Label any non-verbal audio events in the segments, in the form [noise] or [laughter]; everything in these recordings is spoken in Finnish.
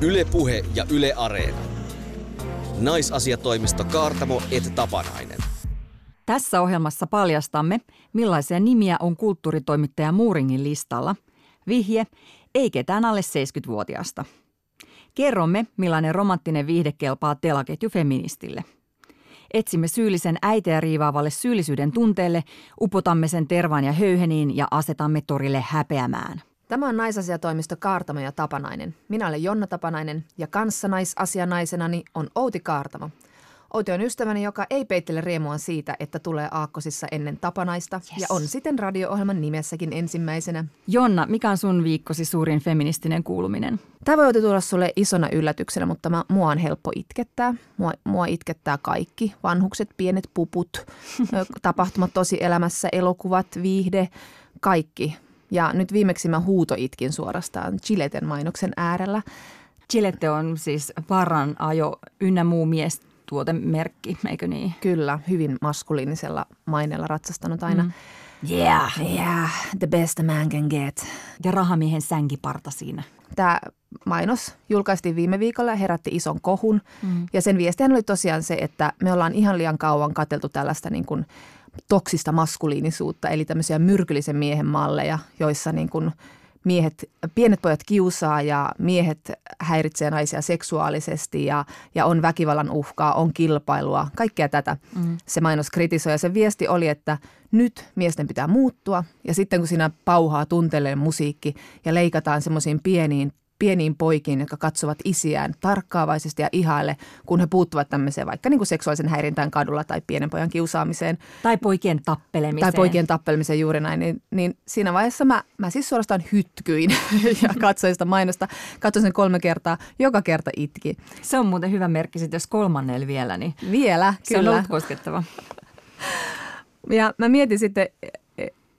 Ylepuhe ja Yle Areena. Naisasiatoimisto Kaartamo et Tapanainen. Tässä ohjelmassa paljastamme, millaisia nimiä on kulttuuritoimittaja Muuringin listalla. Vihje, ei ketään alle 70-vuotiaasta. Kerromme, millainen romanttinen viihde kelpaa telaketju feministille. Etsimme syyllisen äiteä riivaavalle syyllisyyden tunteelle, upotamme sen tervaan ja höyheniin ja asetamme torille häpeämään. Tämä on naisasiatoimisto Kaartamo ja Tapanainen. Minä olen Jonna Tapanainen ja kanssa naisasianaisenani on Outi Kaartamo. Outi on ystäväni, joka ei peittele riemua siitä, että tulee aakkosissa ennen tapanaista yes. ja on siten radio-ohjelman nimessäkin ensimmäisenä. Jonna, mikä on sun viikkosi suurin feministinen kuuluminen? Tämä voi tulla sulle isona yllätyksenä, mutta mä, mua on helppo itkettää. Mua, mua itkettää kaikki. Vanhukset, pienet puput, [laughs] tapahtumat tosi elämässä, elokuvat, viihde, kaikki. Ja nyt viimeksi mä huutoitkin suorastaan Chileten mainoksen äärellä. Chilette on siis varan ajo ynnä muu mies tuotemerkki, eikö niin? Kyllä, hyvin maskuliinisella maineella ratsastanut aina. Mm. Yeah. Yeah, the best a man can get. Ja rahamiehen sänkiparta siinä. Tämä mainos julkaistiin viime viikolla ja herätti ison kohun. Mm. Ja sen viestihän oli tosiaan se, että me ollaan ihan liian kauan kateltu tällaista niin kuin toksista maskuliinisuutta, eli tämmöisiä myrkyllisen miehen malleja, joissa niin kuin miehet, pienet pojat kiusaa ja miehet häiritsee naisia seksuaalisesti ja, ja on väkivallan uhkaa, on kilpailua, kaikkea tätä mm. se mainos kritisoi. Ja se viesti oli, että nyt miesten pitää muuttua ja sitten kun siinä pauhaa tuntelee musiikki ja leikataan semmoisiin pieniin pieniin poikiin, jotka katsovat isiään tarkkaavaisesti ja ihaille, kun he puuttuvat tämmöiseen vaikka niin kuin seksuaalisen häirintään kadulla tai pienen pojan kiusaamiseen. Tai poikien tappelemiseen. Tai poikien tappelemiseen juuri näin. Niin, niin siinä vaiheessa mä, mä siis suorastaan hytkyin [laughs] ja katsoin sitä mainosta. Katsoin sen kolme kertaa, joka kerta itki. Se on muuten hyvä merkki sitten, jos kolmannella vielä, niin vielä, se kyllä. on ollut koskettava. Ja mä mietin sitten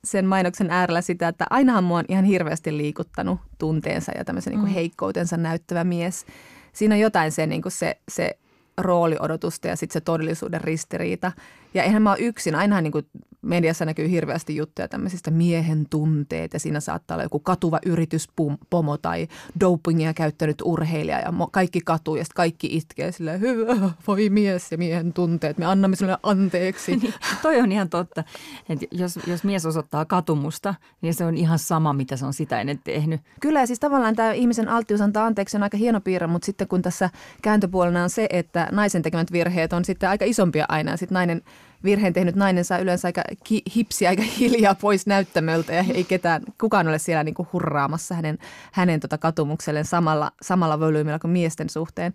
sen mainoksen äärellä sitä, että ainahan mua on ihan hirveästi liikuttanut tunteensa ja tämmöisen mm. niin heikkoutensa näyttävä mies. Siinä on jotain se, niin kuin se, se rooliodotusta ja sitten se todellisuuden ristiriita. Ja eihän mä ole yksin. Ainahan niin kuin mediassa näkyy hirveästi juttuja tämmöisistä miehen tunteet ja siinä saattaa olla joku katuva yrityspomo tai dopingia käyttänyt urheilija ja kaikki katuu ja sitten kaikki itkee silleen, hyvä, voi mies ja miehen tunteet, me annamme sinulle anteeksi. niin, toi on ihan totta, että jos, jos mies osoittaa katumusta, niin se on ihan sama, mitä se on sitä ennen tehnyt. Kyllä ja siis tavallaan tämä ihmisen alttius antaa anteeksi on aika hieno piirre, mutta sitten kun tässä kääntöpuolena on se, että naisen tekemät virheet on sitten aika isompia aina ja sitten nainen virheen tehnyt nainen saa yleensä aika ki- hipsiä aika [laughs] hiljaa pois näyttämöltä ja ei ketään, kukaan ole siellä niin kuin hurraamassa hänen, hänen tota katumukselleen samalla, samalla volyymilla kuin miesten suhteen.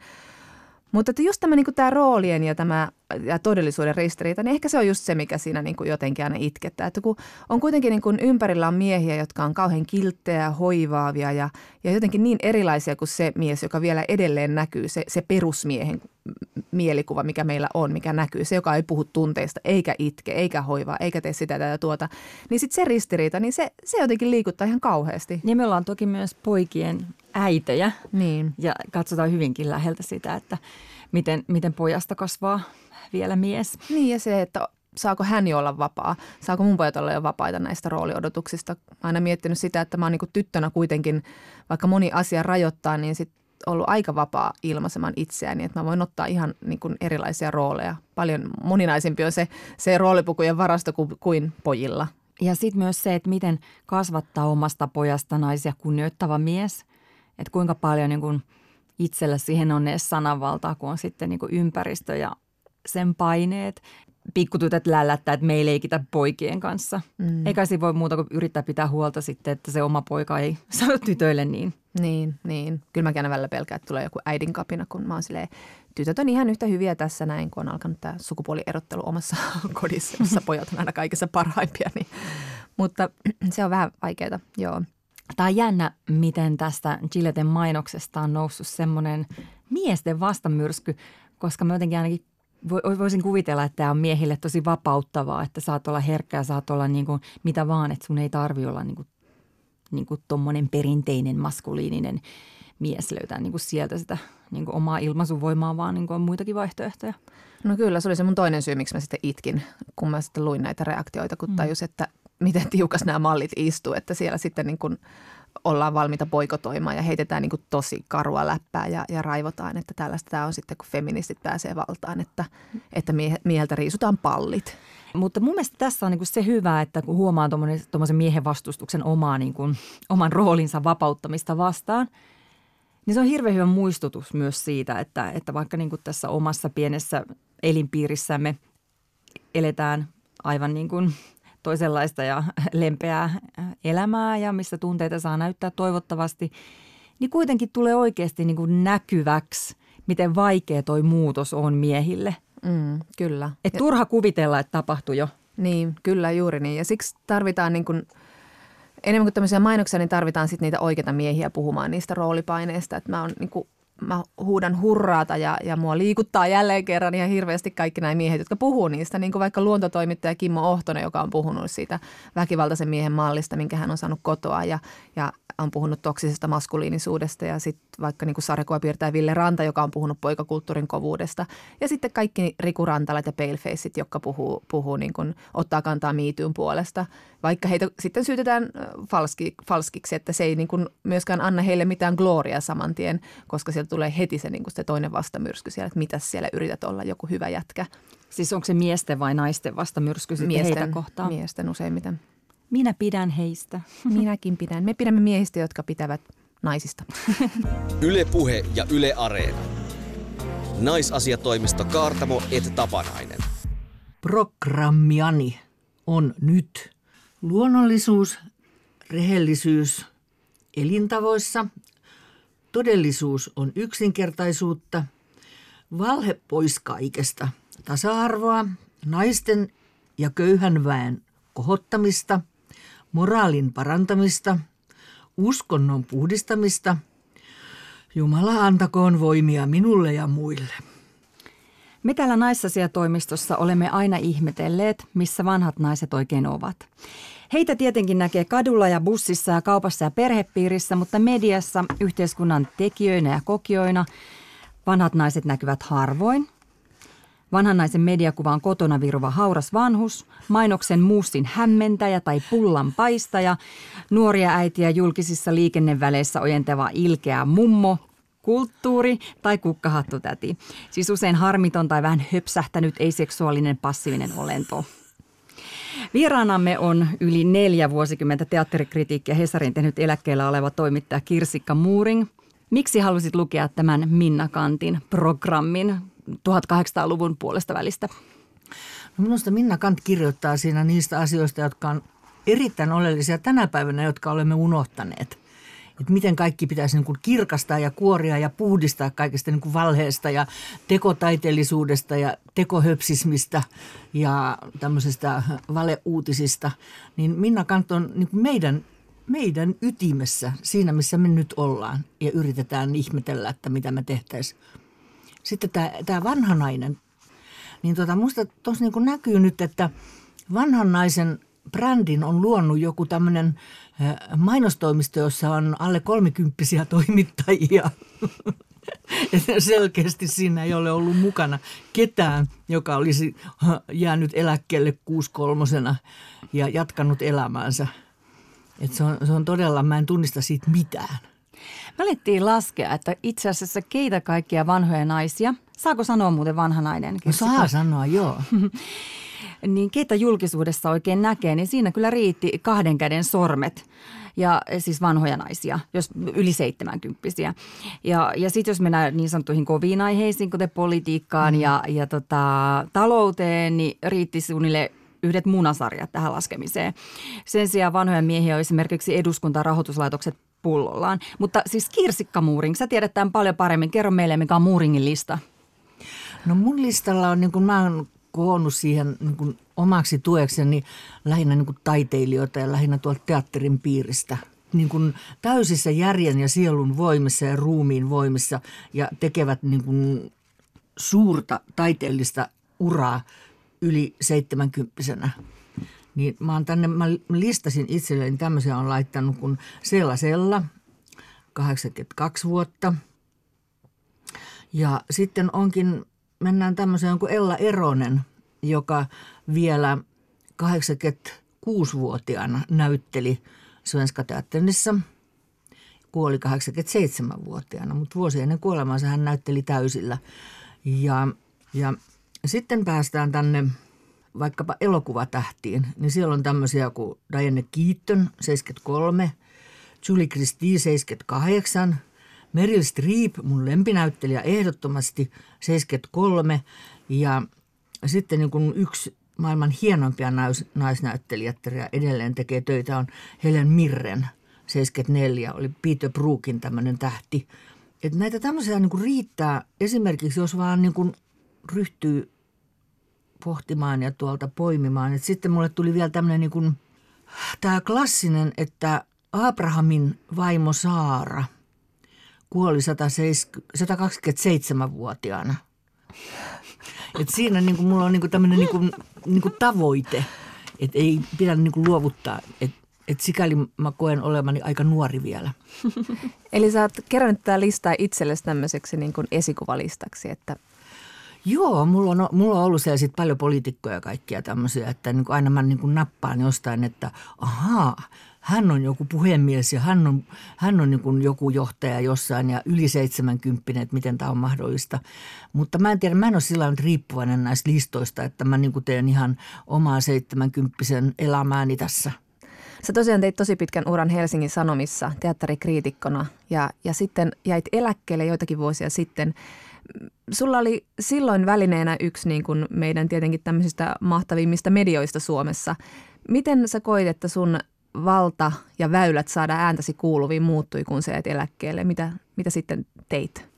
Mutta että just tämä, niin kuin tämä roolien ja tämä ja todellisuuden ristiriita, niin ehkä se on just se, mikä siinä niin kuin jotenkin aina itkettää. Että kun on kuitenkin niin kuin ympärillä on miehiä, jotka on kauhean kilttejä, hoivaavia ja, ja jotenkin niin erilaisia kuin se mies, joka vielä edelleen näkyy, se, se perusmiehen mielikuva, mikä meillä on, mikä näkyy, se, joka ei puhu tunteista, eikä itke, eikä hoivaa, eikä tee sitä tätä tuota, niin sitten se ristiriita, niin se, se jotenkin liikuttaa ihan kauheasti. Ja me ollaan toki myös poikien äitejä niin. ja katsotaan hyvinkin läheltä sitä, että miten, miten pojasta kasvaa vielä mies. Niin ja se, että saako hän jo olla vapaa, saako mun pojat olla jo vapaita näistä rooliodotuksista. Mä aina miettinyt sitä, että mä oon niin tyttönä kuitenkin, vaikka moni asia rajoittaa, niin sit ollut aika vapaa ilmaisemaan itseäni, että mä voin ottaa ihan niin kuin erilaisia rooleja. Paljon moninaisempi on se, se roolipukujen varasto kuin, kuin pojilla. Ja sitten myös se, että miten kasvattaa omasta pojasta naisia kunnioittava mies. Että kuinka paljon niin kuin itsellä siihen on edes sananvaltaa, kun on sitten niin kuin ympäristö ja sen paineet. Pikkutytöt lällättää, että me ei leikitä poikien kanssa. Mm. Eikä siinä voi muuta kuin yrittää pitää huolta sitten, että se oma poika ei [laughs] sano tytöille niin. Niin, niin. Kyllä mäkin aina välillä pelkään, että tulee joku äidin kapina, kun mä oon silleen, tytöt on ihan yhtä hyviä tässä näin, kun on alkanut tämä sukupuolierottelu omassa [laughs] kodissa, jossa pojat on aina kaikessa parhaimpia. Niin. Mutta [clears throat] se on vähän vaikeaa, joo. Tämä on jännä, miten tästä Gilletten mainoksesta on noussut semmoinen miesten vastamyrsky, koska mä jotenkin ainakin voisin kuvitella, että tämä on miehille tosi vapauttavaa, että saat olla herkkä ja saat olla niin kuin mitä vaan, että sun ei tarvi olla niin kuin, niin kuin tommonen perinteinen maskuliininen mies löytää niin kuin sieltä sitä niin kuin omaa ilmaisuvoimaa, vaan niin kuin on muitakin vaihtoehtoja. No kyllä, se oli se mun toinen syy, miksi mä sitten itkin, kun mä sitten luin näitä reaktioita, kun mm. tajus, että miten tiukas nämä mallit istuu, että siellä sitten niin kuin ollaan valmiita poikotoimaan ja heitetään niin kuin tosi karua läppää ja, ja raivotaan, että tällaista tämä on sitten, kun feministit pääsee valtaan, että, että mie, mieheltä riisutaan pallit. Mutta mun mielestä tässä on niin kuin se hyvä, että kun huomaa tuommoisen miehen vastustuksen omaa, niin kuin, oman roolinsa vapauttamista vastaan, niin se on hirveän hyvä muistutus myös siitä, että, että vaikka niin kuin tässä omassa pienessä elinpiirissämme eletään aivan niin kuin toisenlaista ja [laughs] lempeää elämää ja missä tunteita saa näyttää toivottavasti, niin kuitenkin tulee oikeasti niin kuin näkyväksi, miten vaikea toi muutos on miehille. Mm, kyllä. Et turha kuvitella, että tapahtui jo. Niin, kyllä juuri niin. Ja siksi tarvitaan niin kuin, enemmän kuin tämmöisiä mainoksia, niin tarvitaan sitten niitä oikeita miehiä puhumaan niistä roolipaineista. Että mä, on, niin kuin, mä huudan hurraata ja, ja mua liikuttaa jälleen kerran ihan hirveästi kaikki nämä miehet, jotka puhuu niistä. Niin kuin vaikka luontotoimittaja Kimmo Ohtonen, joka on puhunut siitä väkivaltaisen miehen mallista, minkä hän on saanut kotoa. Ja, ja on puhunut toksisesta maskuliinisuudesta ja sitten vaikka niin kuin piirtää Ville Ranta, joka on puhunut poikakulttuurin kovuudesta. Ja sitten kaikki Riku Rantalat ja Palefaceit, jotka puhuu, puhuu niin kuin, ottaa kantaa miityyn puolesta. Vaikka heitä sitten syytetään falski, falskiksi, että se ei niin kuin myöskään anna heille mitään gloria saman tien, koska sieltä tulee heti se, niin kuin se toinen vastamyrsky siellä, että mitä siellä yrität olla joku hyvä jätkä. Siis onko se miesten vai naisten vastamyrsky miesten, heitä kohtaan? Miesten useimmiten. Minä pidän heistä. [laughs] Minäkin pidän. Me pidämme miehistä, jotka pitävät naisista. [laughs] Yle Puhe ja Yle Areena. Naisasiatoimisto Kaartamo et Tapanainen. Programmiani on nyt luonnollisuus, rehellisyys elintavoissa, todellisuus on yksinkertaisuutta, valhe pois kaikesta, tasa-arvoa, naisten ja köyhän väen kohottamista – moraalin parantamista, uskonnon puhdistamista. Jumala antakoon voimia minulle ja muille. Me täällä naisasiatoimistossa olemme aina ihmetelleet, missä vanhat naiset oikein ovat. Heitä tietenkin näkee kadulla ja bussissa ja kaupassa ja perhepiirissä, mutta mediassa, yhteiskunnan tekijöinä ja kokijoina vanhat naiset näkyvät harvoin – Vanhan naisen mediakuva on kotona viruva hauras vanhus, mainoksen muussin hämmentäjä tai pullan paistaja, nuoria äitiä julkisissa liikenneväleissä ojentava ilkeä mummo, kulttuuri tai kukkahattutäti. Siis usein harmiton tai vähän höpsähtänyt ei-seksuaalinen passiivinen olento. Vieraanamme on yli neljä vuosikymmentä teatterikritiikkiä Hesarin tehnyt eläkkeellä oleva toimittaja Kirsikka Muuring. Miksi halusit lukea tämän Minna Kantin programmin? 1800-luvun puolesta välistä? No minusta Minna Kant kirjoittaa siinä niistä asioista, jotka on erittäin oleellisia tänä päivänä, jotka olemme unohtaneet. Että miten kaikki pitäisi niin kuin kirkastaa ja kuoria ja puhdistaa kaikesta niin kuin valheesta ja tekotaiteellisuudesta ja tekohöpsismistä ja tämmöisestä valeuutisista. Niin Minna Kant on niin kuin meidän, meidän ytimessä siinä, missä me nyt ollaan ja yritetään ihmetellä, että mitä me tehtäisiin sitten tämä, tämä vanha nainen, niin tota, musta tuossa niin näkyy nyt, että vanhan naisen brändin on luonut joku tämmöinen mainostoimisto, jossa on alle kolmikymppisiä toimittajia. [laughs] Että selkeästi siinä ei ole ollut mukana ketään, joka olisi jäänyt eläkkeelle kuuskolmosena ja jatkanut elämäänsä. Et se, on, se on todella, mä en tunnista siitä mitään. Me alettiin laskea, että itse asiassa keitä kaikkia vanhoja naisia, saako sanoa muuten vanha nainen? No saa sanoa, joo. [laughs] niin keitä julkisuudessa oikein näkee, niin siinä kyllä riitti kahden käden sormet ja siis vanhoja naisia, jos yli seitsemänkymppisiä. Ja, ja sitten jos mennään niin sanottuihin koviin aiheisiin, kuten politiikkaan mm. ja, ja tota, talouteen, niin riitti suunnilleen yhdet munasarjat tähän laskemiseen. Sen sijaan vanhoja miehiä on esimerkiksi eduskuntarahoituslaitokset pullollaan. Mutta siis Kirsikka Muuring, sä tiedät tämän paljon paremmin. Kerro meille, mikä on Muuringin lista. No mun listalla on, niin kuin mä oon koonnut siihen niin kuin omaksi tuekseni lähinnä niin kuin taiteilijoita ja lähinnä tuolta teatterin piiristä. Niin kuin täysissä järjen ja sielun voimissa ja ruumiin voimissa ja tekevät niin kuin suurta taiteellista uraa yli seitsemänkymppisenä niin mä oon tänne, mä listasin itselleni tämmöisiä on laittanut kuin Sella Sella, 82 vuotta. Ja sitten onkin, mennään tämmöiseen kuin Ella Eronen, joka vielä 86-vuotiaana näytteli Svenska Teatterissa. kuoli 87-vuotiaana, mutta vuosi ennen kuolemaansa hän näytteli täysillä. Ja, ja sitten päästään tänne vaikkapa elokuvatähtiin, niin siellä on tämmöisiä kuin Diane Keaton, 73, Julie Christie, 78, Meryl Streep, mun lempinäyttelijä ehdottomasti, 73, ja sitten niin kuin yksi maailman hienompia nais, naisnäyttelijättäriä edelleen tekee töitä on Helen Mirren, 74, oli Peter Brookin tämmöinen tähti. Et näitä tämmöisiä niin kuin riittää esimerkiksi, jos vaan niin kuin ryhtyy pohtimaan ja tuolta poimimaan. Et sitten mulle tuli vielä tämmöinen niin kuin, tämä klassinen, että Abrahamin vaimo Saara kuoli 127-vuotiaana. Et siinä niin kuin mulla on niin kuin tämmöinen niin kuin, niin kuin tavoite, että ei pidä niin kuin luovuttaa. Et, et sikäli mä koen olevani aika nuori vielä. Eli sä oot kerännyt tämä listaa itsellesi tämmöiseksi niin kuin esikuvalistaksi, että Joo, mulla on, mulla on ollut siellä sit paljon poliitikkoja ja kaikkia tämmöisiä, että niin kuin aina mä niin kuin nappaan jostain, että ahaa, hän on joku puhemies ja hän on, hän on niin joku johtaja jossain ja yli 70, että miten tämä on mahdollista. Mutta mä en tiedä, mä en ole sillä riippuvainen näistä listoista, että mä niin teen ihan omaa 70 elämääni tässä. Sä tosiaan teit tosi pitkän uran Helsingin Sanomissa teatterikriitikkona ja, ja sitten jäit eläkkeelle joitakin vuosia sitten. Sulla oli silloin välineenä yksi niin kuin meidän tietenkin tämmöisistä mahtavimmista medioista Suomessa. Miten sä koit, että sun valta ja väylät saada ääntäsi kuuluviin muuttui, kun sä jäit eläkkeelle? Mitä, mitä sitten teit?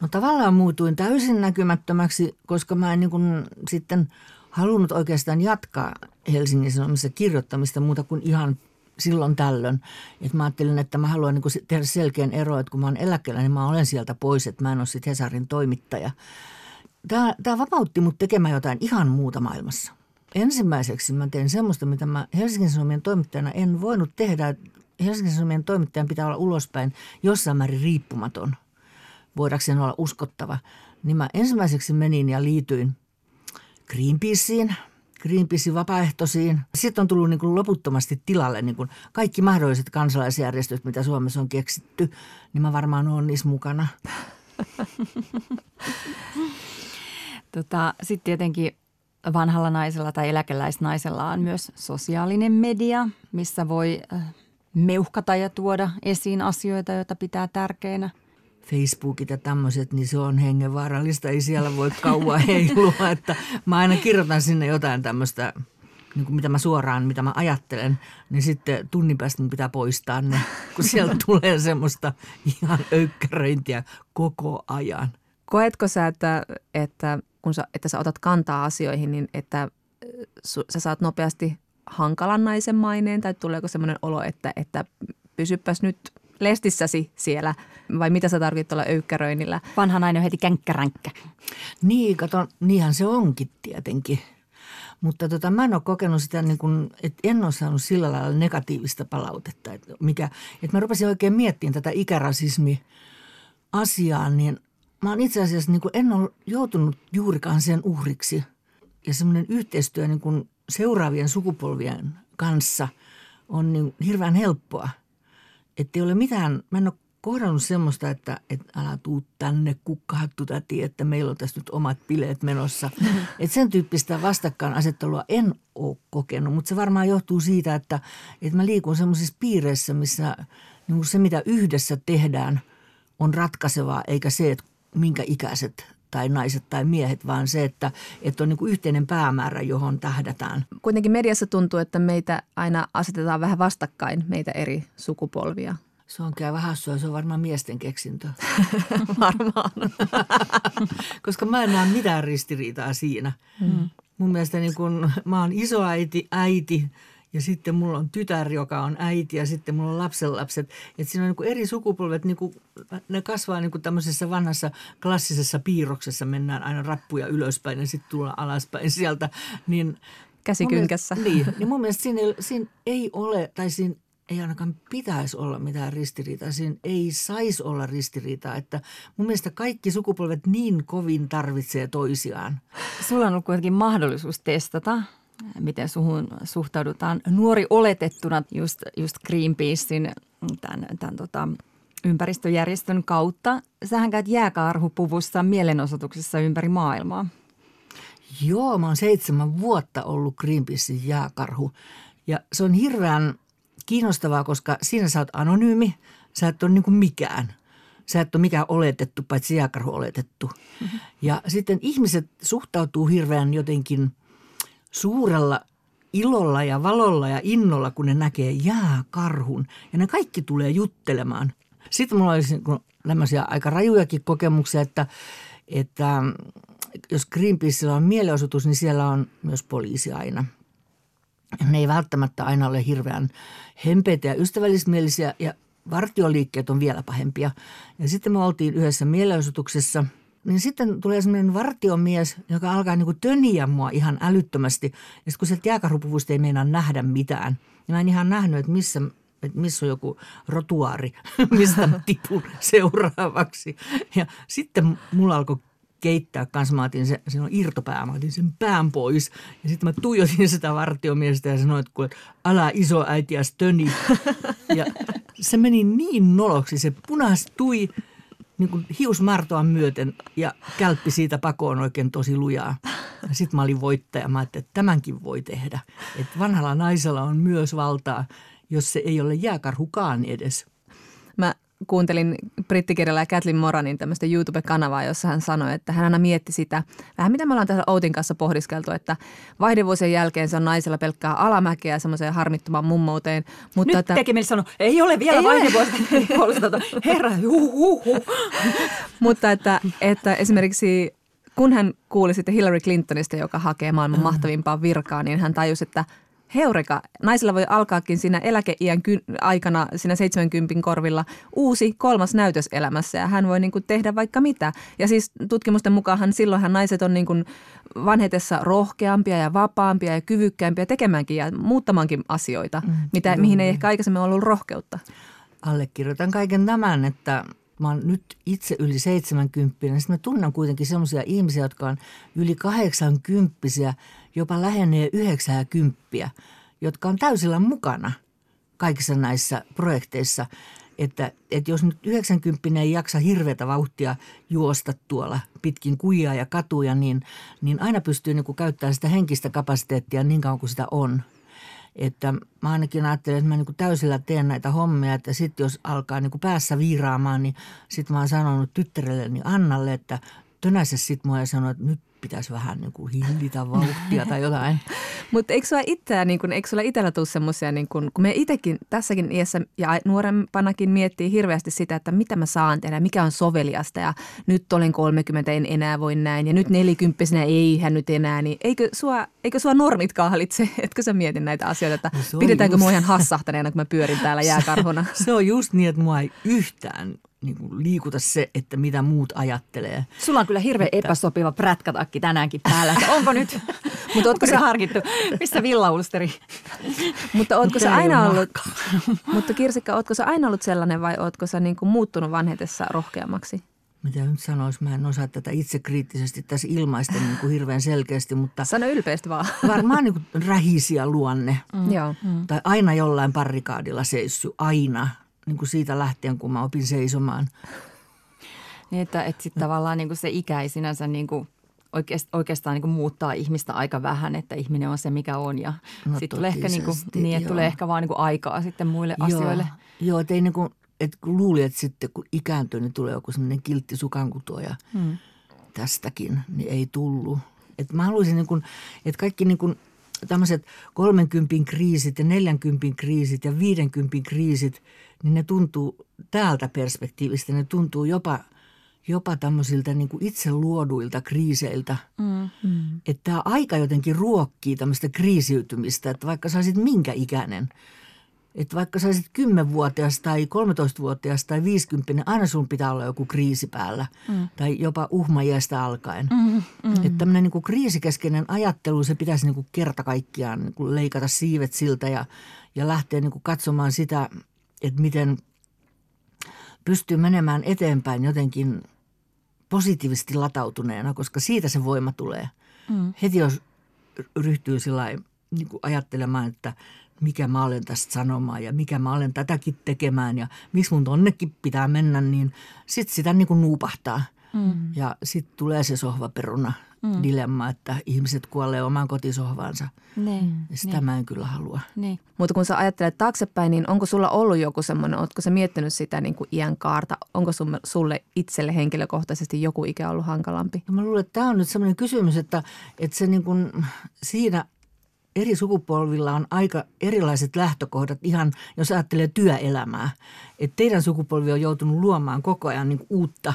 No tavallaan muutuin täysin näkymättömäksi, koska mä en niin kuin sitten halunnut oikeastaan jatkaa Helsingin Sanomissa kirjoittamista muuta kuin ihan silloin tällöin. Et mä ajattelin, että mä haluan niin tehdä selkeän ero, että kun mä oon eläkkeellä, niin mä olen sieltä pois, että mä en ole sitten Hesarin toimittaja. Tämä, tämä vapautti mut tekemään jotain ihan muuta maailmassa. Ensimmäiseksi mä tein semmoista, mitä mä Helsingin Sanomien toimittajana en voinut tehdä. Helsingin Sanomien toimittajan pitää olla ulospäin jossain määrin riippumaton, voidakseen olla uskottava. Niin mä ensimmäiseksi menin ja liityin Greenpeaceen – Greenpeacein vapaaehtoisiin. Sitten on tullut niin kuin loputtomasti tilalle niin kuin kaikki mahdolliset kansalaisjärjestöt, mitä Suomessa on keksitty, niin mä varmaan olen niissä mukana. [laughs] tota, Sitten tietenkin vanhalla naisella tai eläkeläisnaisella on myös sosiaalinen media, missä voi äh, meuhkata ja tuoda esiin asioita, joita pitää tärkeinä – Facebookit ja tämmöiset, niin se on hengenvaarallista. Ei siellä voi kauan heilua. Että mä aina kirjoitan sinne jotain tämmöistä, niin kuin mitä mä suoraan, mitä mä ajattelen, niin sitten tunnin päästä pitää poistaa ne, kun sieltä tulee semmoista ihan öykkäröintiä koko ajan. Koetko sä, että, että kun sä, että sä otat kantaa asioihin, niin että su, sä saat nopeasti hankalan naisen maineen tai tuleeko semmoinen olo, että, että pysyppäs nyt lestissäsi siellä, vai mitä sä tarvitset olla öykkäröinnillä? Vanha nainen on heti känkkäränkkä. Niin, kato, niinhän se onkin tietenkin. Mutta tota, mä en ole kokenut sitä, niin kuin, että en ole saanut sillä lailla negatiivista palautetta. Että, mikä, että mä rupesin oikein miettimään tätä ikärasismi asiaa, niin mä oon itse asiassa niin kuin, en ole joutunut juurikaan sen uhriksi. Ja semmoinen yhteistyö niin kuin seuraavien sukupolvien kanssa on niin hirveän helppoa – että ei ole mitään, mä en ole kohdannut semmoista, että, että älä tuu tänne kukkahattu täti, että meillä on tässä nyt omat bileet menossa. [laughs] että sen tyyppistä vastakkainasettelua en ole kokenut, mutta se varmaan johtuu siitä, että, että mä liikun semmoisissa piireissä, missä niin se mitä yhdessä tehdään on ratkaisevaa, eikä se, että minkä ikäiset tai naiset tai miehet, vaan se, että, että on niin kuin yhteinen päämäärä, johon tähdätään. Kuitenkin mediassa tuntuu, että meitä aina asetetaan vähän vastakkain, meitä eri sukupolvia. Se on käy vähän se on varmaan miesten keksintö. [laughs] varmaan. [laughs] Koska mä en näe mitään ristiriitaa siinä. Hmm. Mun mielestä niin kun, mä oon isoäiti, äiti, ja sitten mulla on tytär, joka on äiti ja sitten mulla on lapsenlapset. Että siinä on niin eri sukupolvet, niin kuin, ne kasvaa niin kuin tämmöisessä vanhassa klassisessa piirroksessa. Mennään aina rappuja ylöspäin ja sitten tullaan alaspäin sieltä. Niin, Käsikynkässä. niin, niin mun mielestä siinä ei, siinä ei ole, tai siinä ei ainakaan pitäisi olla mitään ristiriitaa. Siinä ei saisi olla ristiriitaa. Että mun mielestä kaikki sukupolvet niin kovin tarvitsee toisiaan. Sulla on ollut kuitenkin mahdollisuus testata miten suhun suhtaudutaan nuori oletettuna just, just Greenpeacein tämän, tämän tota, ympäristöjärjestön kautta. Sähän käyt jääkarhupuvussa mielenosoituksessa ympäri maailmaa. Joo, mä oon seitsemän vuotta ollut Greenpeacein jääkarhu. Ja se on hirveän kiinnostavaa, koska siinä sä oot anonyymi, sä et ole niin kuin mikään. Sä et ole mikään oletettu, paitsi jääkarhu oletettu. Mm-hmm. Ja sitten ihmiset suhtautuu hirveän jotenkin suurella ilolla ja valolla ja innolla, kun ne näkee jääkarhun. Ja ne kaikki tulee juttelemaan. Sitten mulla olisi tämmöisiä aika rajujakin kokemuksia, että, että jos Greenpeaceilla on mielenosoitus, niin siellä on myös poliisi aina. Ne ei välttämättä aina ole hirveän hempeitä ja ystävällismielisiä ja vartioliikkeet on vielä pahempia. Ja sitten me oltiin yhdessä mielenosoituksessa – niin sitten tulee semmoinen vartiomies, joka alkaa niin töniä mua ihan älyttömästi. Ja sitten kun sieltä jääkarhupuvusta ei meinaa nähdä mitään, niin mä en ihan nähnyt, että missä, että missä on joku rotuaari, [laughs] mistä mä tipun seuraavaksi. Ja sitten mulla alkoi keittää kanssa. Mä otin se, se on irtopää, mä otin sen pään pois. Ja sitten mä tuijotin sitä vartiomiestä ja sanoin, että, että älä iso äitiäs töni. Ja se meni niin noloksi, se punastui niin kuin hiusmartoa myöten ja kälppi siitä pakoon oikein tosi lujaa. Sitten mä olin voittaja. Mä ajattelin, että tämänkin voi tehdä. Että vanhalla naisella on myös valtaa, jos se ei ole jääkarhukaan edes. Mä kuuntelin brittikirjailija Kathleen Moranin tämmöistä YouTube-kanavaa, jossa hän sanoi, että hän aina mietti sitä, vähän mitä me ollaan tässä Outin kanssa pohdiskeltu, että vaihdevuosien jälkeen se on naisella pelkkää alamäkeä semmoiseen harmittomaan mummouteen. Mutta Nyt että, teki meille sanoa, ei ole vielä vaihdevuosien [laughs] herra, juhuhu. [laughs] Mutta että, että esimerkiksi kun hän kuuli sitten Hillary Clintonista, joka hakee maailman mahtavimpaa virkaa, niin hän tajusi, että – heureka. Naisilla voi alkaakin siinä eläkeiän ky- aikana, siinä 70 korvilla, uusi kolmas näytös elämässä ja hän voi niin kuin tehdä vaikka mitä. Ja siis tutkimusten mukaan silloinhan naiset on niin kuin vanhetessa rohkeampia ja vapaampia ja kyvykkäämpiä tekemäänkin ja muuttamankin asioita, mm, mitä, mihin ei ehkä aikaisemmin ollut rohkeutta. Allekirjoitan kaiken tämän, että mä oon nyt itse yli 70, niin sitten mä tunnen kuitenkin sellaisia ihmisiä, jotka on yli 80 jopa lähenee 90, jotka on täysillä mukana kaikissa näissä projekteissa. Että, että jos nyt 90 ei jaksa hirveätä vauhtia juosta tuolla pitkin kujaa ja katuja, niin, niin aina pystyy niin käyttämään sitä henkistä kapasiteettia niin kauan kuin sitä on – että mä ainakin ajattelen, että mä niin täysillä teen näitä hommia, että sitten jos alkaa niin päässä viiraamaan, niin sitten mä oon sanonut tyttärelleni Annalle, että tönäise sitten mua ja sanoi, että nyt pitäisi vähän niin kuin hillitä vauhtia tai jotain. [laughs] Mutta eikö sulla itseä, niin kun, eikö sulla itsellä tule semmoisia, niin kun, kun me itsekin tässäkin iässä ja nuorempanakin miettii hirveästi sitä, että mitä mä saan tehdä, mikä on soveliasta ja nyt olen 30, en enää voi näin ja nyt nelikymppisenä ei hän nyt enää, niin eikö sua, eikö sua normit kahlitse, [laughs] etkö sä mietin näitä asioita, että no pidetäänkö just... mua ihan hassahtaneena, kun mä pyörin täällä [laughs] jääkarhuna? se on just niin, että mua ei yhtään niin kuin liikuta se, että mitä muut ajattelee. Sulla on kyllä hirveän että... epäsopiva prätkätakki tänäänkin päällä. Onko nyt, [laughs] mutta ootko sä harkittu, missä villaulsteri? mutta ootko sä aina ollut, mutta Kirsikka, ootko sä aina ollut sellainen vai ootko sä niin kuin muuttunut vanhetessa rohkeammaksi? Mitä nyt sanoisi, mä en osaa tätä itse kriittisesti tässä ilmaista niin kuin hirveän selkeästi, mutta... Sano ylpeästi vaan. Varmaan niin kuin rähisiä luonne. Mm. Joo. Mm. Tai aina jollain parrikaadilla seissy, aina niin kuin siitä lähtien, kun mä opin seisomaan. Niin, että, että sitten tavallaan niin kuin se ikä ei sinänsä niin kuin oikeastaan niin kuin muuttaa ihmistä aika vähän, että ihminen on se, mikä on. Ja no sitten tulee ehkä, niin kuin, niin, että tulee ehkä vaan niin kuin aikaa sitten muille joo, asioille. Joo, että ei niin kuin, kun luuli, että sitten kun ikääntyy, niin tulee joku sellainen kiltti sukankuto ja hmm. tästäkin, niin ei tullut. Että mä haluaisin, niin kuin, että kaikki niin kuin tämmöiset 30 kriisit ja 40 kriisit ja 50 kriisit, niin ne tuntuu täältä perspektiivistä, ne tuntuu jopa, jopa tämmöisiltä niin kuin itse luoduilta kriiseiltä. Mm. Mm. Että tämä aika jotenkin ruokkii tämmöistä kriisiytymistä, että vaikka sä olisit minkä ikäinen – että vaikka sä olisit 10-vuotias tai 13-vuotias tai 50, aina sun pitää olla joku kriisi päällä. Mm. Tai jopa uhmajästä alkaen. Mm, mm. Että tämmöinen niin kriisikeskeinen ajattelu, se pitäisi niin kuin kerta kaikkiaan niin kuin leikata siivet siltä ja, ja lähteä niin kuin katsomaan sitä, että miten pystyy menemään eteenpäin jotenkin positiivisesti latautuneena, koska siitä se voima tulee. Mm. Heti jos ryhtyy sillä niin ajattelemaan, että – mikä mä olen tästä sanomaan ja mikä mä olen tätäkin tekemään ja miksi mun tonnekin pitää mennä, niin sitten sitä niin kuin nuupahtaa. Mm. Ja sitten tulee se sohvaperuna mm. dilemma, että ihmiset kuolee omaan kotisohvaansa. Niin, Ja sitä niin. mä en kyllä halua. niin. Mutta kun sä ajattelet taaksepäin, niin onko sulla ollut joku semmoinen, ootko sä miettinyt sitä niin kuin iän kaarta? Onko sulle, sulle itselle henkilökohtaisesti joku ikä ollut hankalampi? Ja mä luulen, että tämä on nyt sellainen kysymys, että, että se niin kuin siinä eri sukupolvilla on aika erilaiset lähtökohdat ihan, jos ajattelee työelämää. Että teidän sukupolvi on joutunut luomaan koko ajan niin kuin uutta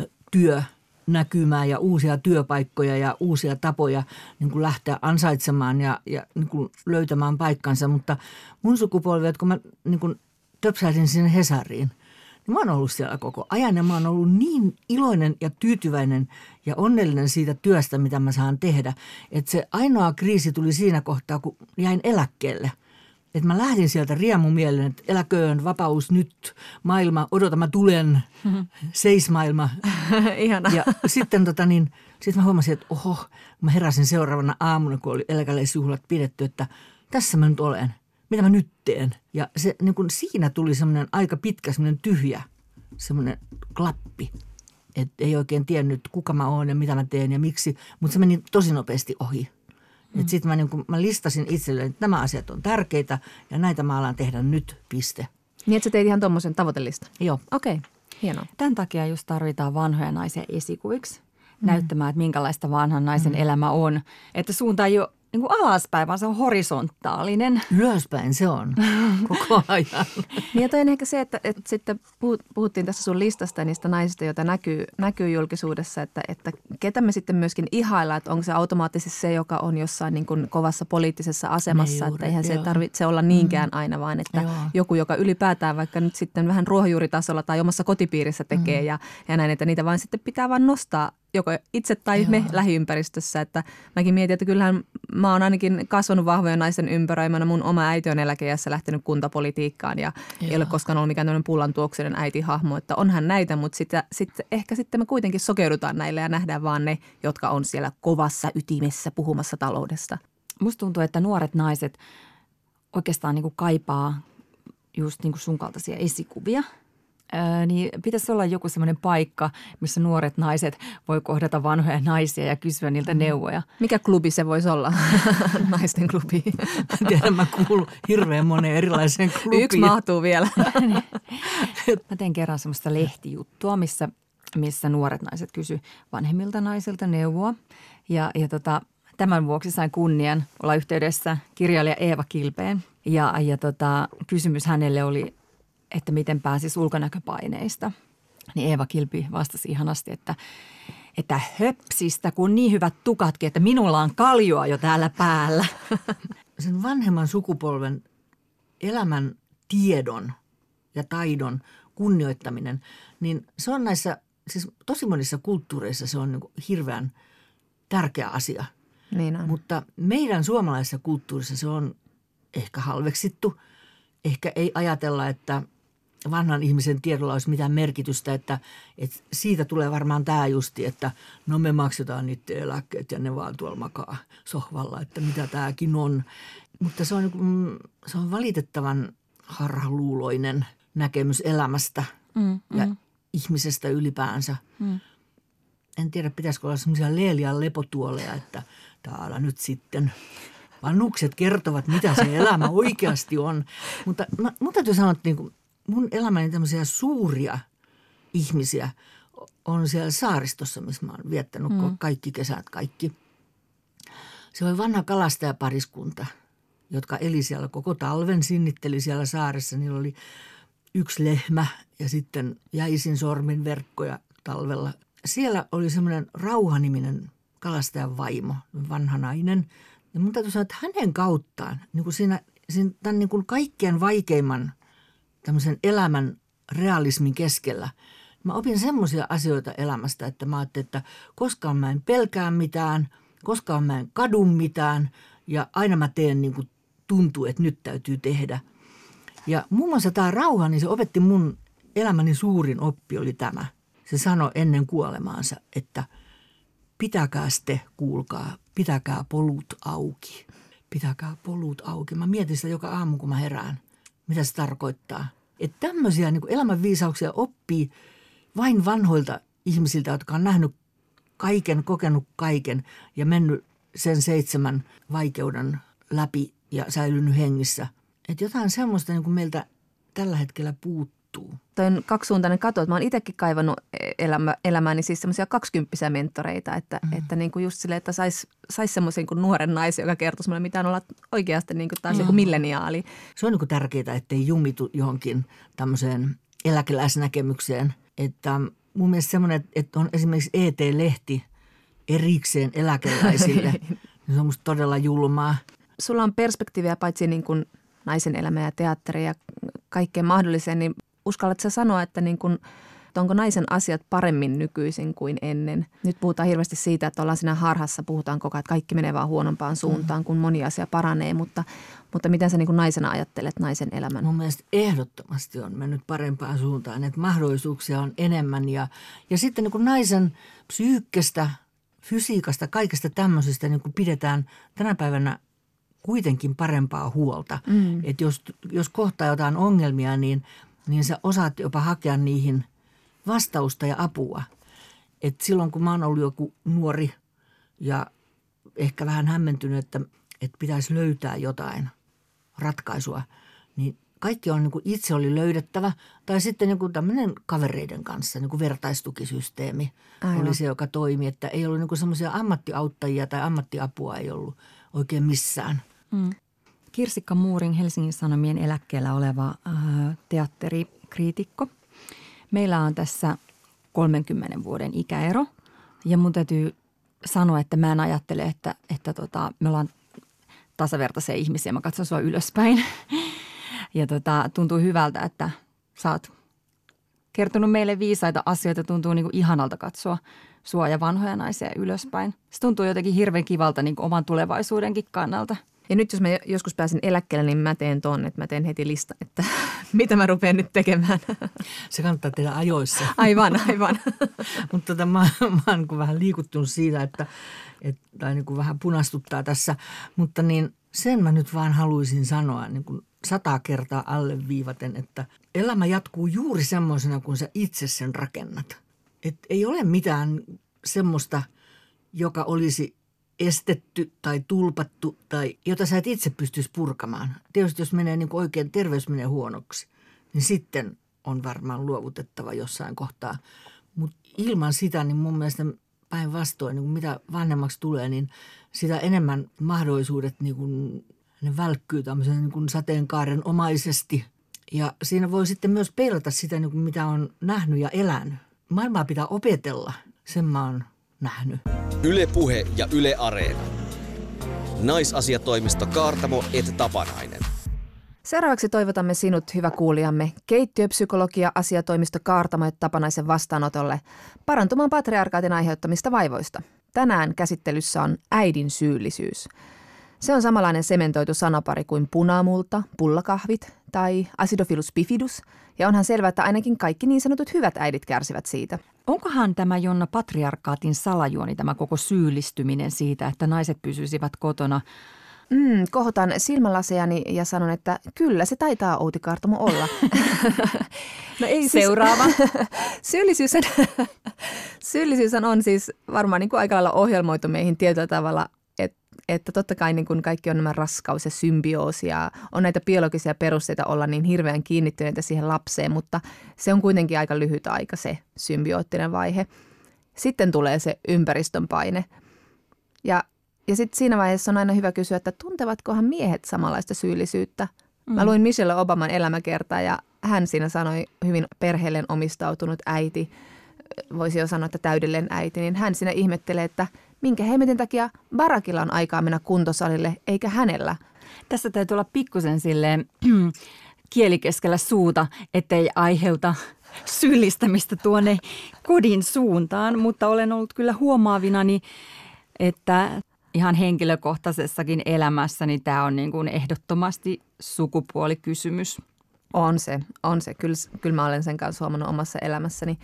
ö, työnäkymää ja uusia työpaikkoja ja uusia tapoja niin kuin lähteä ansaitsemaan ja, ja niin kuin löytämään paikkansa. Mutta mun sukupolvi, että kun mä niin kuin töpsähdin sinne Hesariin – niin mä oon ollut siellä koko ajan ja mä oon ollut niin iloinen ja tyytyväinen ja onnellinen siitä työstä, mitä mä saan tehdä. Että se ainoa kriisi tuli siinä kohtaa, kun jäin eläkkeelle. Että mä lähdin sieltä riemumielen, että eläköön, vapaus nyt, maailma, odota mä tulen, seis maailma. [laughs] Ihana. Ja sitten tota niin, sit mä huomasin, että oho, mä heräsin seuraavana aamuna, kun oli eläkäleisjuhlat pidetty, että tässä mä nyt olen. Mitä mä nyt teen? Ja se, niin kun siinä tuli semmoinen aika pitkä semmoinen tyhjä, semmoinen klappi. Että ei oikein tiennyt, kuka mä oon ja mitä mä teen ja miksi, mutta se meni tosi nopeasti ohi. Mm. Sitten mä, niin kun, mä listasin itselleni, että nämä asiat on tärkeitä ja näitä mä alan tehdä nyt, piste. Niin, että sä teit ihan tuommoisen tavoitelista. Joo. Okei, okay. hienoa. Tämän takia just tarvitaan vanhoja naisia esikuviksi mm. näyttämään, että minkälaista vanhan naisen mm. elämä on. Että suunta ei ole niin kuin alaspäin, vaan se on horisontaalinen. Ylöspäin se on [laughs] koko ajan. Niin ja toi on ehkä se, että, että sitten puhut- puhuttiin tässä sun listasta niistä naisista, joita näkyy, näkyy julkisuudessa, että, että ketä me sitten myöskin ihaillaan, että onko se automaattisesti se, joka on jossain niin kuin kovassa poliittisessa asemassa, Niin että juuri, eihän se joo. tarvitse olla niinkään aina, vaan että Joo. joku, joka ylipäätään vaikka nyt sitten vähän ruohonjuuritasolla tai omassa kotipiirissä tekee Mm. ja, ja näin, että niitä vaan sitten pitää vaan nostaa joko itse tai me lähiympäristössä. Että mäkin mietin, että kyllähän mä oon ainakin kasvanut vahvojen naisen ympäröimänä. Mun oma äiti on eläkeiässä lähtenyt kuntapolitiikkaan ja ei ole koskaan ollut mikään tämmöinen pullantuoksinen äitihahmo. Että onhan näitä, mutta sitä, sit, ehkä sitten me kuitenkin sokeudutaan näille ja nähdään vaan ne, jotka on siellä kovassa ytimessä puhumassa taloudesta. Musta tuntuu, että nuoret naiset oikeastaan niin kuin kaipaa just niin kuin sun kaltaisia esikuvia. Niin pitäisi olla joku semmoinen paikka, missä nuoret naiset voi kohdata vanhoja naisia ja kysyä niiltä neuvoja. Mikä klubi se voisi olla? [laughs] Naisten klubi. [laughs] Mä tiedän, mä kuulun hirveän moneen erilaiseen klubiin. Yksi [laughs] mahtuu vielä. Mä tein kerran semmoista lehtijuttua, missä, missä nuoret naiset kysy vanhemmilta naisilta neuvoa. Ja, ja tota, tämän vuoksi sain kunnian olla yhteydessä kirjailija Eeva Kilpeen. Ja, ja tota, kysymys hänelle oli, että miten pääsisi ulkonäköpaineista. Niin Eeva Kilpi vastasi ihanasti, että, että höpsistä, kun niin hyvät tukatkin, että minulla on kaljoa jo täällä päällä. [laughs] sen vanhemman sukupolven elämän tiedon ja taidon kunnioittaminen, niin se on näissä, siis tosi monissa kulttuureissa se on niin hirveän tärkeä asia. Niin on. Mutta meidän suomalaisessa kulttuurissa se on ehkä halveksittu. Ehkä ei ajatella, että vanhan ihmisen tiedolla olisi mitään merkitystä, että, että siitä tulee varmaan tämä justi, että no me maksetaan niiden eläkkeet ja ne vaan tuolla makaa sohvalla, että mitä tämäkin on. Mutta se on, kuin- se on valitettavan harhaluuloinen näkemys elämästä Mm, ja ihmisestä ylipäänsä. Mm. En tiedä, pitäisikö olla semmoisia leelian lepotuoleja, että täällä nyt sitten vanhukset kertovat, mitä se elämä oikeasti on. Mutta mä, mun täytyy sanoa, että niin kuin mun elämäni tämmöisiä suuria ihmisiä on siellä saaristossa, missä mä oon viettänyt mm. kaikki kesät, kaikki. Se oli vanha kalastajapariskunta, jotka eli siellä koko talven, sinnitteli siellä saaressa. Niillä oli yksi lehmä ja sitten jäisin sormin verkkoja talvella. Siellä oli semmoinen rauhaniminen kalastajan vaimo, vanha nainen. Ja mun täytyy sanoa, että hänen kauttaan, niin kuin siinä, siinä tämän niin kuin kaikkein vaikeimman tämmöisen elämän realismin keskellä, mä opin semmoisia asioita elämästä, että mä ajattelin, että koskaan mä en pelkää mitään, koskaan mä en kadu mitään ja aina mä teen niin kuin tuntuu, että nyt täytyy tehdä. Ja muun muassa tämä rauha, niin se opetti mun elämäni suurin oppi oli tämä. Se sanoi ennen kuolemaansa, että pitäkää te, kuulkaa, pitäkää polut auki. pitäkää polut auki. Mä mietin sitä joka aamu, kun mä herään. Mitä se tarkoittaa? Että tämmöisiä niin elämänviisauksia oppii vain vanhoilta ihmisiltä, jotka on nähnyt kaiken, kokenut kaiken ja mennyt sen seitsemän vaikeuden läpi ja säilynyt hengissä. Että jotain semmoista niin kuin meiltä tällä hetkellä puuttuu. Toi on kaksisuuntainen kato, että mä oon itsekin kaivannut elämä, elämääni siis semmoisia kaksikymppisiä mentoreita, että, mm. että niin kuin just silleen, että sais, sais semmoisen kuin nuoren naisen, joka kertoisi mulle, mitä on olla oikeasti niin kuin taas mm. joku milleniaali. Se on niin kuin tärkeää, ettei jumitu johonkin tämmöiseen eläkeläisnäkemykseen. Että mun mielestä semmoinen, että on esimerkiksi ET-lehti erikseen eläkeläisille, niin [laughs] se on musta todella julmaa. Sulla on perspektiiviä paitsi niin kuin naisen elämä ja teatteri ja kaikkeen mahdolliseen, niin uskallatko sanoa, että niin että onko naisen asiat paremmin nykyisin kuin ennen? Nyt puhutaan hirveästi siitä, että ollaan siinä harhassa, puhutaan koko ajan, että kaikki menee vaan huonompaan suuntaan, kun moni asia paranee, mutta, mutta miten sä niin kuin naisena ajattelet naisen elämän? Mun mielestä ehdottomasti on mennyt parempaan suuntaan, että mahdollisuuksia on enemmän ja, ja sitten niin kuin naisen psyykkestä, fysiikasta, kaikesta tämmöisestä niin kuin pidetään tänä päivänä kuitenkin parempaa huolta. Mm. Että jos, jos kohtaa jotain ongelmia, niin, niin sä osaat jopa hakea niihin vastausta ja apua. Et silloin kun mä oon ollut joku nuori ja ehkä vähän hämmentynyt, että, että pitäisi löytää jotain ratkaisua, niin kaikki on niin kuin itse oli löydettävä. Tai sitten niin kuin tämmöinen kavereiden kanssa, niin kuin vertaistukisysteemi Aivan. oli se, joka toimi. Että ei ollut niin semmoisia ammattiauttajia tai ammattiapua ei ollut oikein missään. Mm. Kirsikka Muurin Helsingin Sanomien eläkkeellä oleva äh, teatterikriitikko. Meillä on tässä 30 vuoden ikäero ja mun täytyy sanoa, että mä en ajattele, että, että tota, me ollaan tasavertaisia ihmisiä. Mä katson sua ylöspäin [laughs] ja tota, tuntuu hyvältä, että sä oot kertonut meille viisaita asioita. Tuntuu niin kuin ihanalta katsoa sua ja vanhoja naisia ylöspäin. Se tuntuu jotenkin hirveän kivalta niin kuin oman tulevaisuudenkin kannalta – ja nyt jos mä joskus pääsin eläkkeelle, niin mä teen ton, että mä teen heti lista, että [laughs] mitä mä rupean nyt tekemään. Se kannattaa tehdä ajoissa. [laughs] Aivan, aivan. [laughs] Mutta tota, mä, mä oon niin vähän liikuttunut siitä, että, että tai niin kuin vähän punastuttaa tässä. Mutta niin sen mä nyt vaan haluaisin sanoa niin kuin sata kertaa alleviivaten, että elämä jatkuu juuri semmoisena, kun sä itse sen rakennat. Et ei ole mitään semmoista, joka olisi estetty tai tulpattu tai jota sä et itse pystyisi purkamaan. Tietysti jos menee niin kuin oikein terveys menee huonoksi, niin sitten on varmaan luovutettava jossain kohtaa. Mutta ilman sitä, niin mun mielestä päinvastoin, niin mitä vanhemmaksi tulee, niin sitä enemmän mahdollisuudet niin kuin, ne välkkyy tämmöisen niin kuin sateenkaaren omaisesti. Ja siinä voi sitten myös peilata sitä, niin kuin mitä on nähnyt ja elänyt. Maailmaa pitää opetella, sen mä oon nähnyt. Yle Puhe ja Yle Areena. Naisasiatoimisto Kaartamo et Tapanainen. Seuraavaksi toivotamme sinut, hyvä kuulijamme, keittiöpsykologia asiatoimisto Kaartamo et Tapanaisen vastaanotolle parantumaan patriarkaatin aiheuttamista vaivoista. Tänään käsittelyssä on äidin syyllisyys. Se on samanlainen sementoitu sanapari kuin punamulta, pullakahvit tai acidophilus bifidus, ja onhan selvää, että ainakin kaikki niin sanotut hyvät äidit kärsivät siitä – Onkohan tämä Jonna patriarkaatin salajuoni, tämä koko syyllistyminen siitä, että naiset pysyisivät kotona? Mm, kohotan silmälaseani ja sanon, että kyllä se taitaa Outi Kartamo olla. [laughs] no ei siis, Seuraava. [laughs] syyllisyys, syyllisyys on siis varmaan niin kuin aika lailla ohjelmoitu meihin tietyllä tavalla että totta kai niin kun kaikki on nämä raskaus ja symbioosi ja on näitä biologisia perusteita olla niin hirveän kiinnittyneitä siihen lapseen, mutta se on kuitenkin aika lyhyt aika se symbioottinen vaihe. Sitten tulee se ympäristön paine. Ja, ja sitten siinä vaiheessa on aina hyvä kysyä, että tuntevatkohan miehet samanlaista syyllisyyttä? Mm. Mä luin Michelle Obaman elämäkertaa ja hän siinä sanoi hyvin perheelleen omistautunut äiti, voisi jo sanoa, että täydellinen äiti, niin hän siinä ihmettelee, että – minkä hemmetin takia Barakilla on aikaa mennä kuntosalille eikä hänellä. Tässä täytyy olla pikkusen silleen kieli keskellä suuta, ettei aiheuta syyllistämistä tuonne kodin suuntaan, mutta olen ollut kyllä huomaavinani, että ihan henkilökohtaisessakin elämässäni tämä on niin kuin ehdottomasti sukupuolikysymys. On se, on se. Kyllä, kyllä mä olen sen kanssa huomannut omassa elämässäni.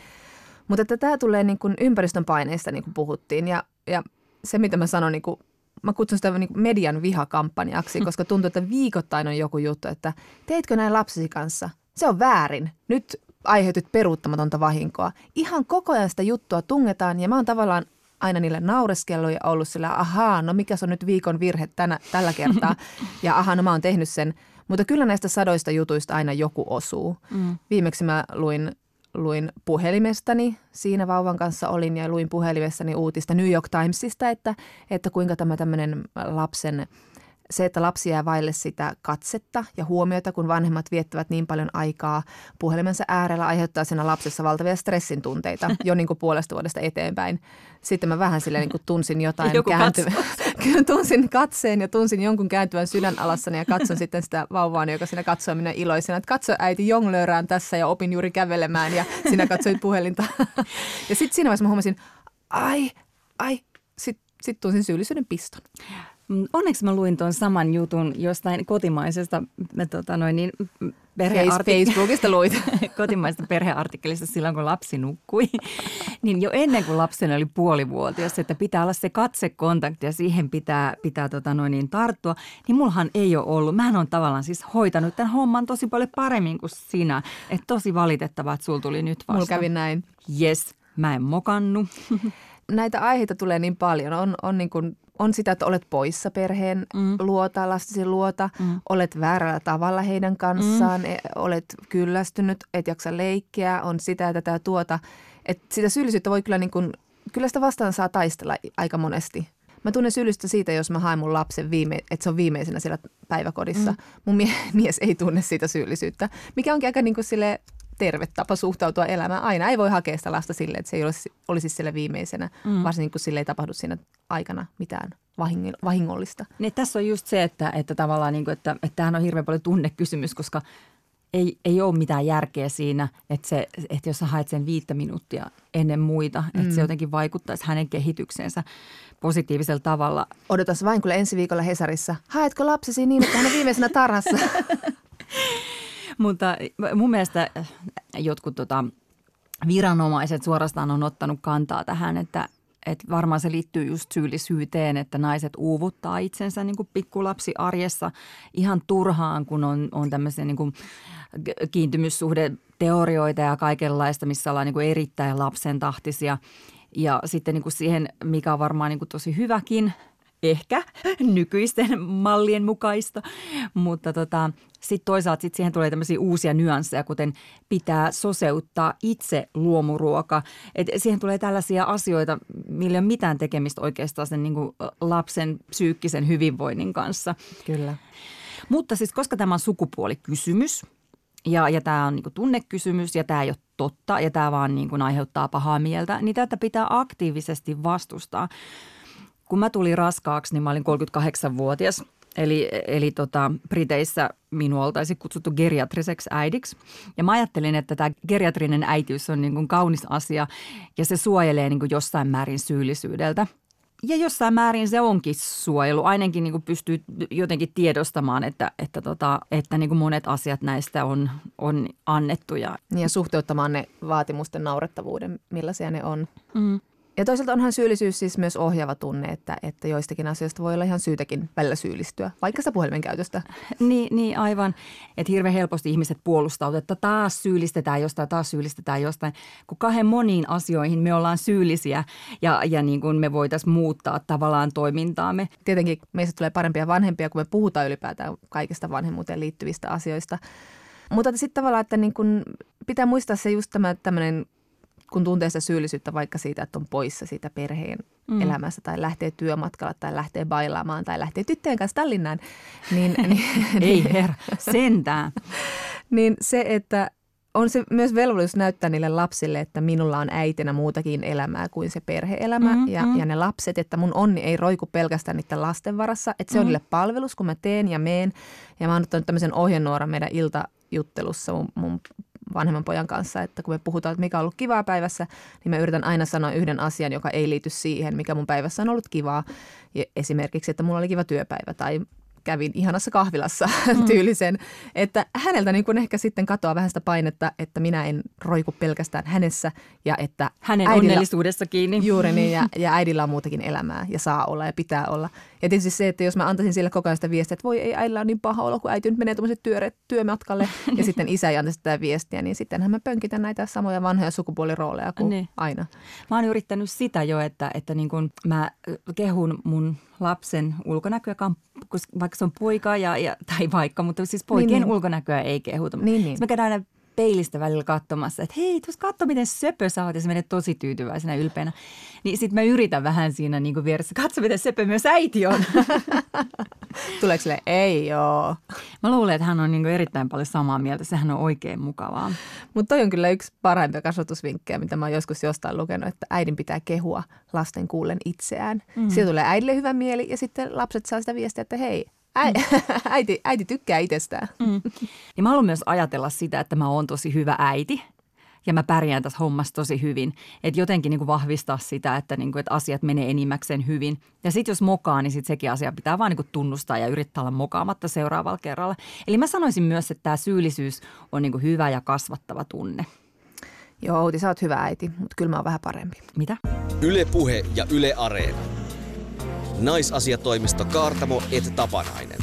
Mutta että tämä tulee niin kuin ympäristön paineista, niin kuin puhuttiin. Ja, ja se, mitä mä sanon niin kuin mä kutsun sitä niin median vihakampanjaksi, [laughs] koska tuntuu, että viikoittain on joku juttu, että teitkö näin lapsesi kanssa? Se on väärin. Nyt aiheutit peruuttamatonta vahinkoa. Ihan koko ajan sitä juttua tungetaan ja mä oon tavallaan aina niille naureskellut ja ollut sillä, ahaa, no mikä on nyt viikon virhe tänä, tällä kertaa. [laughs] Ja ahaa, no mä oon tehnyt sen. Mutta kyllä näistä sadoista jutuista aina joku osuu. Mm. Viimeksi mä luin, luin puhelimestani, siinä vauvan kanssa olin ja luin puhelimestani uutista New York Timesista, että, että kuinka tämä tämmöinen lapsen – se, että lapsi jää vaille sitä katsetta ja huomiota, kun vanhemmat viettävät niin paljon aikaa puhelimensa äärellä, aiheuttaa siinä lapsessa valtavia stressin tunteita [laughs] jo niin kuin puolesta vuodesta eteenpäin. Sitten mä vähän silleen niin kuin tunsin jotain kääntyvän. [laughs] tunsin katseen ja tunsin jonkun kääntyvän sydän alassani ja katson sitten sitä vauvaa, joka siinä katsoo minä iloisena. Että katso äiti jonglöörään tässä ja opin juuri kävelemään ja sinä katsoit puhelinta. [laughs] ja sitten siinä vaiheessa mä huomasin, ai, ai, sitten sit tunsin syyllisyyden piston. Mm, onneksi mä luin tuon saman jutun jostain kotimaisesta me, tota noin, niin, perheartik- Facebookista luit. [laughs] kotimaisesta perheartikkelista silloin, kun lapsi nukkui. [laughs] niin jo ennen kuin lapseni oli puolivuotias, että pitää olla se katsekontakti ja siihen pitää, pitää tota noin, niin tarttua. Niin mullahan ei ole ollut. Mähän on tavallaan siis hoitanut tämän homman tosi paljon paremmin kuin sinä. Että tosi valitettavaa, että sulla tuli nyt vasta. Mulla kävi näin. Yes, mä en mokannut. [laughs] Näitä aiheita tulee niin paljon. On, on niin kuin on sitä, että olet poissa perheen mm. luota, lastesi luota, mm. olet väärällä tavalla heidän kanssaan, mm. E, olet kyllästynyt, et jaksa leikkiä, on sitä, että tämä tuota. Että sitä syyllisyyttä voi kyllä niin kuin, kyllä sitä vastaan saa taistella aika monesti. Mä tunnen syyllistystä siitä, jos mä haen mun lapsen, viime, että se on viimeisenä siellä päiväkodissa. Mm. Mun mie- [laughs] mies ei tunne siitä syyllisyyttä, mikä onkin aika niin kuin sille terve tapa suhtautua elämään. Aina ei voi hakea sitä lasta silleen, että se ei olisi, olisi siellä viimeisenä, mm. varsinkin kun sille ei tapahdu siinä aikana mitään vahingollista. Niin, tässä on just se, että, että tavallaan niin kuin, että, että tämähän on hirveän paljon tunnekysymys, koska ei, ei ole mitään järkeä siinä, että, se, että jos sä haet sen viittä minuuttia ennen muita, mm. että se mm. jotenkin vaikuttaisi hänen kehitykseensä positiivisella tavalla. Odotas vain kyllä ensi viikolla Hesarissa. Haetko lapsesi niin, että hän on viimeisenä tarhassa? [laughs] Mutta mun mielestä jotkut tota, viranomaiset suorastaan on ottanut kantaa tähän, että, että varmaan se liittyy just syyllisyyteen, että naiset uuvuttaa itsensä niin kuin pikkulapsi arjessa ihan turhaan, kun on, on tämmöisiä niin kuin kiintymyssuhdeteorioita ja kaikenlaista, missä ollaan niin kuin erittäin lapsen tahtisia. Ja sitten niin kuin siihen, mikä on varmaan niin kuin tosi hyväkin, ehkä [laughs] nykyisten mallien mukaista, mutta tota, sitten toisaalta sit siihen tulee tämmöisiä uusia nyansseja, kuten pitää soseuttaa itse luomuruoka. Et siihen tulee tällaisia asioita, millä ei ole mitään tekemistä oikeastaan sen niin lapsen psyykkisen hyvinvoinnin kanssa. Kyllä. Mutta siis koska tämä on sukupuolikysymys ja, ja tämä on niin tunnekysymys ja tämä ei ole totta ja tämä vaan niin aiheuttaa pahaa mieltä, niin tätä pitää aktiivisesti vastustaa. Kun mä tulin raskaaksi, niin mä olin 38-vuotias – Eli, eli tota, Briteissä minua oltaisiin kutsuttu geriatriseksi äidiksi. Ja mä ajattelin, että tämä geriatrinen äitiys on niin kuin kaunis asia ja se suojelee niin kuin jossain määrin syyllisyydeltä. Ja jossain määrin se onkin suojelu. Ainakin niin kuin pystyy jotenkin tiedostamaan, että, että, tota, että niin kuin monet asiat näistä on, on annettu. Ja, ja suhteuttamaan ne vaatimusten naurettavuuden, millaisia ne on. Mm. Ja toisaalta onhan syyllisyys siis myös ohjaava tunne, että, että joistakin asioista voi olla ihan syytäkin välillä syyllistyä, vaikka sitä puhelimen käytöstä. [laughs] Niin, niin aivan. Että hirveän helposti ihmiset puolustautuvat, että taas syyllistetään jostain, taas syyllistetään jostain. Kun kahden moniin asioihin me ollaan syyllisiä ja, ja niin kuin me voitaisiin muuttaa tavallaan toimintaamme. Tietenkin meistä tulee parempia vanhempia, kun me puhutaan ylipäätään kaikista vanhemmuuteen liittyvistä asioista. Mutta sitten tavallaan, että niin kun pitää muistaa se just tämä tämmöinen kun tuntee sitä syyllisyyttä vaikka siitä, että on poissa siitä perheen mm. elämässä tai lähtee työmatkalla tai lähtee bailaamaan tai lähtee tyttöjen kanssa Tallinnaan. Niin, [laughs] niin, Ei herra, sentään. [laughs] niin se, että on se myös velvollisuus näyttää niille lapsille, että minulla on äitinä muutakin elämää kuin se perheelämä mm, ja, mm. ja ne lapset, että mun onni ei roiku pelkästään niiden lasten varassa, että se mm. on niille palvelus, kun mä teen ja meen. Ja mä oon ottanut tämmöisen ohjenuoran meidän iltajuttelussa mun, mun vanhemman pojan kanssa, että kun me puhutaan, että mikä on ollut kivaa päivässä, niin mä yritän aina sanoa yhden asian, joka ei liity siihen, mikä mun päivässä on ollut kivaa. Ja esimerkiksi, että mulla oli kiva työpäivä tai kävin ihanassa kahvilassa [laughs] mm. tyylisen. Että häneltä niin kuin ehkä sitten katoaa vähän sitä painetta, että minä en roiku pelkästään hänessä ja että Hänen äidillä, onnellisuudessa kiinni. Juuri niin, ja, [laughs] ja äidillä on muutakin elämää ja saa olla ja pitää olla. Ja tietysti se, että jos mä antaisin sille koko ajan sitä viestiä, että voi ei äidillä on niin paha olo, kun äiti nyt menee tuommoiset työ, työmatkalle [laughs] ja sitten isä ei antaisi sitä viestiä, niin sittenhän mä pönkitän näitä samoja vanhoja sukupuolirooleja kuin niin. aina. Mä oon yrittänyt sitä jo, että, että niin kun mä kehun mun lapsen ulkonäköä, vaikka se on poika, ja, ja, tai vaikka, mutta siis poikien niin, niin. ulkonäköä ei kehuta. Niin, niin. Mä käydään aina peilistä välillä katsomassa, että hei, tuossa katso miten söpö sä oot ja se menee tosi tyytyväisenä ylpeänä. Niin sit mä yritän vähän siinä niin kuin vieressä, katso miten söpö myös äiti on. [laughs] Tuleeko sille, ei joo. Mä luulen, että hän on niin kuin erittäin paljon samaa mieltä, sehän on oikein mukavaa. Mutta toi on kyllä yksi parhaimpia kasvatusvinkkejä, mitä mä oon joskus jostain lukenut, että äidin pitää kehua lasten kuullen itseään. Mm. Siitä tulee äidille hyvä mieli ja sitten lapset saa sitä viestiä, että hei, [laughs] äiti, äiti tykkää itsestään. Mm. Ja mä haluan myös ajatella sitä, että mä oon tosi hyvä äiti ja mä pärjään tässä hommassa tosi hyvin. Että jotenkin niin kuin vahvistaa sitä, että, niin kuin, että asiat menee enimmäkseen hyvin. Ja sitten jos mokaa, niin sit sekin asia pitää vaan niin kuin tunnustaa ja yrittää olla mokaamatta seuraavalla kerralla. Eli mä sanoisin myös, että tämä syyllisyys on niin kuin hyvä ja kasvattava tunne. Joo, Outi, sä oot hyvä äiti, mutta kyllä mä oon vähän parempi. Mitä? Yle Puhe ja Yle Areena. Naisasiatoimisto Kaartamo et Tapanainen.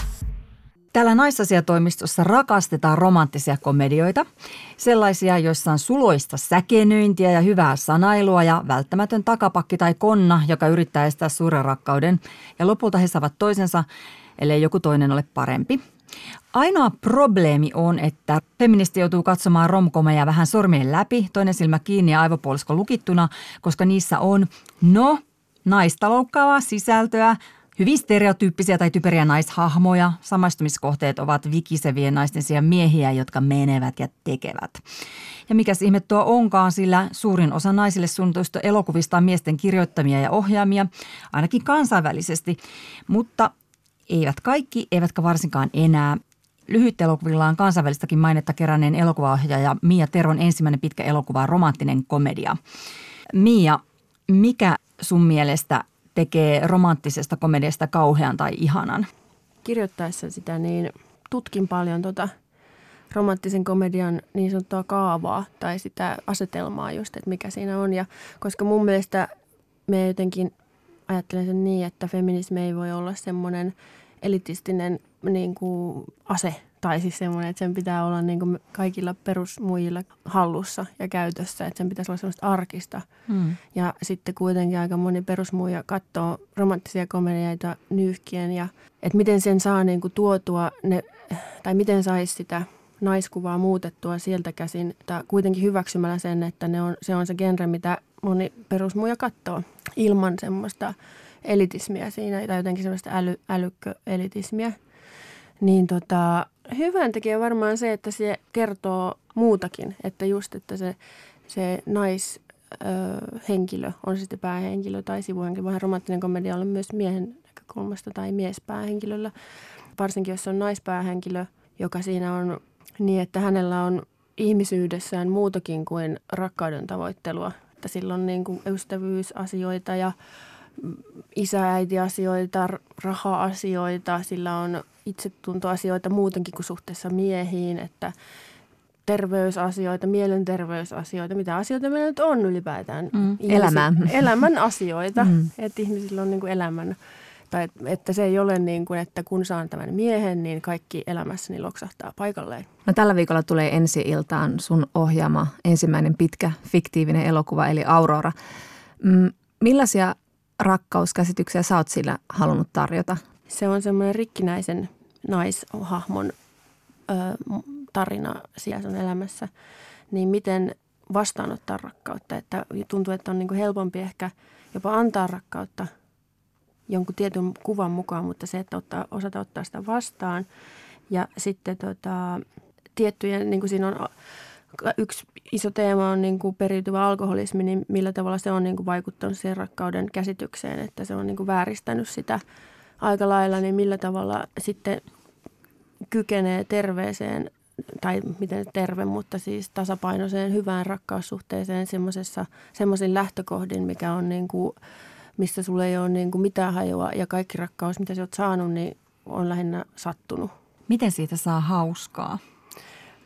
Täällä naisasiatoimistossa rakastetaan romanttisia komedioita. Sellaisia, joissa on suloista säkenöintiä ja hyvää sanailua ja välttämätön takapakki tai konna, joka yrittää estää suuren rakkauden. Ja lopulta he saavat toisensa, ellei joku toinen ole parempi. Ainoa probleemi on, että feministi joutuu katsomaan romkomeja vähän sormien läpi, toinen silmä kiinni ja aivopuolisko lukittuna, koska niissä on, no, naista loukkaavaa sisältöä, hyvin stereotyyppisiä tai typeriä naishahmoja. Samaistumiskohteet ovat vikisevien naisten sijaan miehiä, jotka menevät ja tekevät. Ja mikäs ihme tuo onkaan, sillä suurin osa naisille suunnituista elokuvista on miesten kirjoittamia ja ohjaamia, ainakin kansainvälisesti. Mutta eivät kaikki, eivätkä varsinkaan enää. Lyhyt elokuvillaan kansainvälistäkin mainetta keränneen elokuvaohjaaja Mia Teron ensimmäinen pitkä elokuva romanttinen komedia. Mia, mikä sun mielestä tekee romanttisesta komediasta kauhean tai ihanan? Kirjoittaessa sitä niin tutkin paljon tota romanttisen komedian niin sanottua kaavaa tai sitä asetelmaa just, että mikä siinä on. Ja koska mun mielestä me jotenkin ajattelen sen niin, että feminismi ei voi olla semmoinen elitistinen niin kuin ase tai siis semmoinen, että sen pitää olla niin kuin kaikilla perusmuijilla hallussa ja käytössä, että sen pitäisi olla semmoista arkista. Hmm. Ja sitten kuitenkin aika moni perusmuija katsoo romanttisia komedioita nyyhkien ja että miten sen saa niin kuin tuotua ne, tai miten saisi sitä naiskuvaa muutettua sieltä käsin, tai kuitenkin hyväksymällä sen, että ne on, se on se genre, mitä moni perusmuija katsoo ilman semmoista elitismiä siinä tai jotenkin semmoista äly, älykköelitismiä. Niin tota, hyvän tekee varmaan se, että se kertoo muutakin, että just, että se, se nais, henkilö, on sitten päähenkilö tai sivuhenkilö. Vähän romanttinen komedia on myös miehen näkökulmasta tai miespäähenkilöllä. Varsinkin jos on naispäähenkilö, joka siinä on niin, että hänellä on ihmisyydessään muutakin kuin rakkauden tavoittelua. Että sillä on niin kuin ystävyysasioita ja isä-äiti-asioita, raha-asioita, sillä on itsetuntoasioita muutenkin kuin suhteessa miehiin, että terveysasioita, mielenterveysasioita, mitä asioita meillä nyt on ylipäätään. Mm, elämän. Elämän asioita, mm. että ihmisillä on niin kuin elämän, tai että se ei ole niin kuin, että kun saan tämän miehen, niin kaikki elämässäni loksahtaa paikalleen. No tällä viikolla tulee ensi iltaan sun ohjaama ensimmäinen pitkä fiktiivinen elokuva, eli Aurora. Mm, millaisia rakkauskäsityksiä sä oot sillä halunnut tarjota? Se on semmoinen rikkinäisen naishahmon ö, tarina siellä sun elämässä. Niin miten vastaanottaa rakkautta, että tuntuu, että on niin kuin helpompi ehkä jopa antaa rakkautta jonkun tietyn kuvan mukaan, mutta se, että ottaa, osata ottaa sitä vastaan. Ja sitten tota, tiettyjen, niin kuin siinä on yksi iso teema on niin kuin periytyvä alkoholismi, niin millä tavalla se on niin kuin vaikuttanut siihen rakkauden käsitykseen, että se on niin kuin vääristänyt sitä aika lailla, niin millä tavalla sitten kykenee terveeseen tai miten terve, mutta siis tasapainoiseen hyvään rakkaussuhteeseen semmoisin lähtökohdin, mikä on niin kuin, mistä sulle ei ole niin kuin mitään hajua ja kaikki rakkaus, mitä sä oot saanut, niin on lähinnä sattunut. Miten siitä saa hauskaa?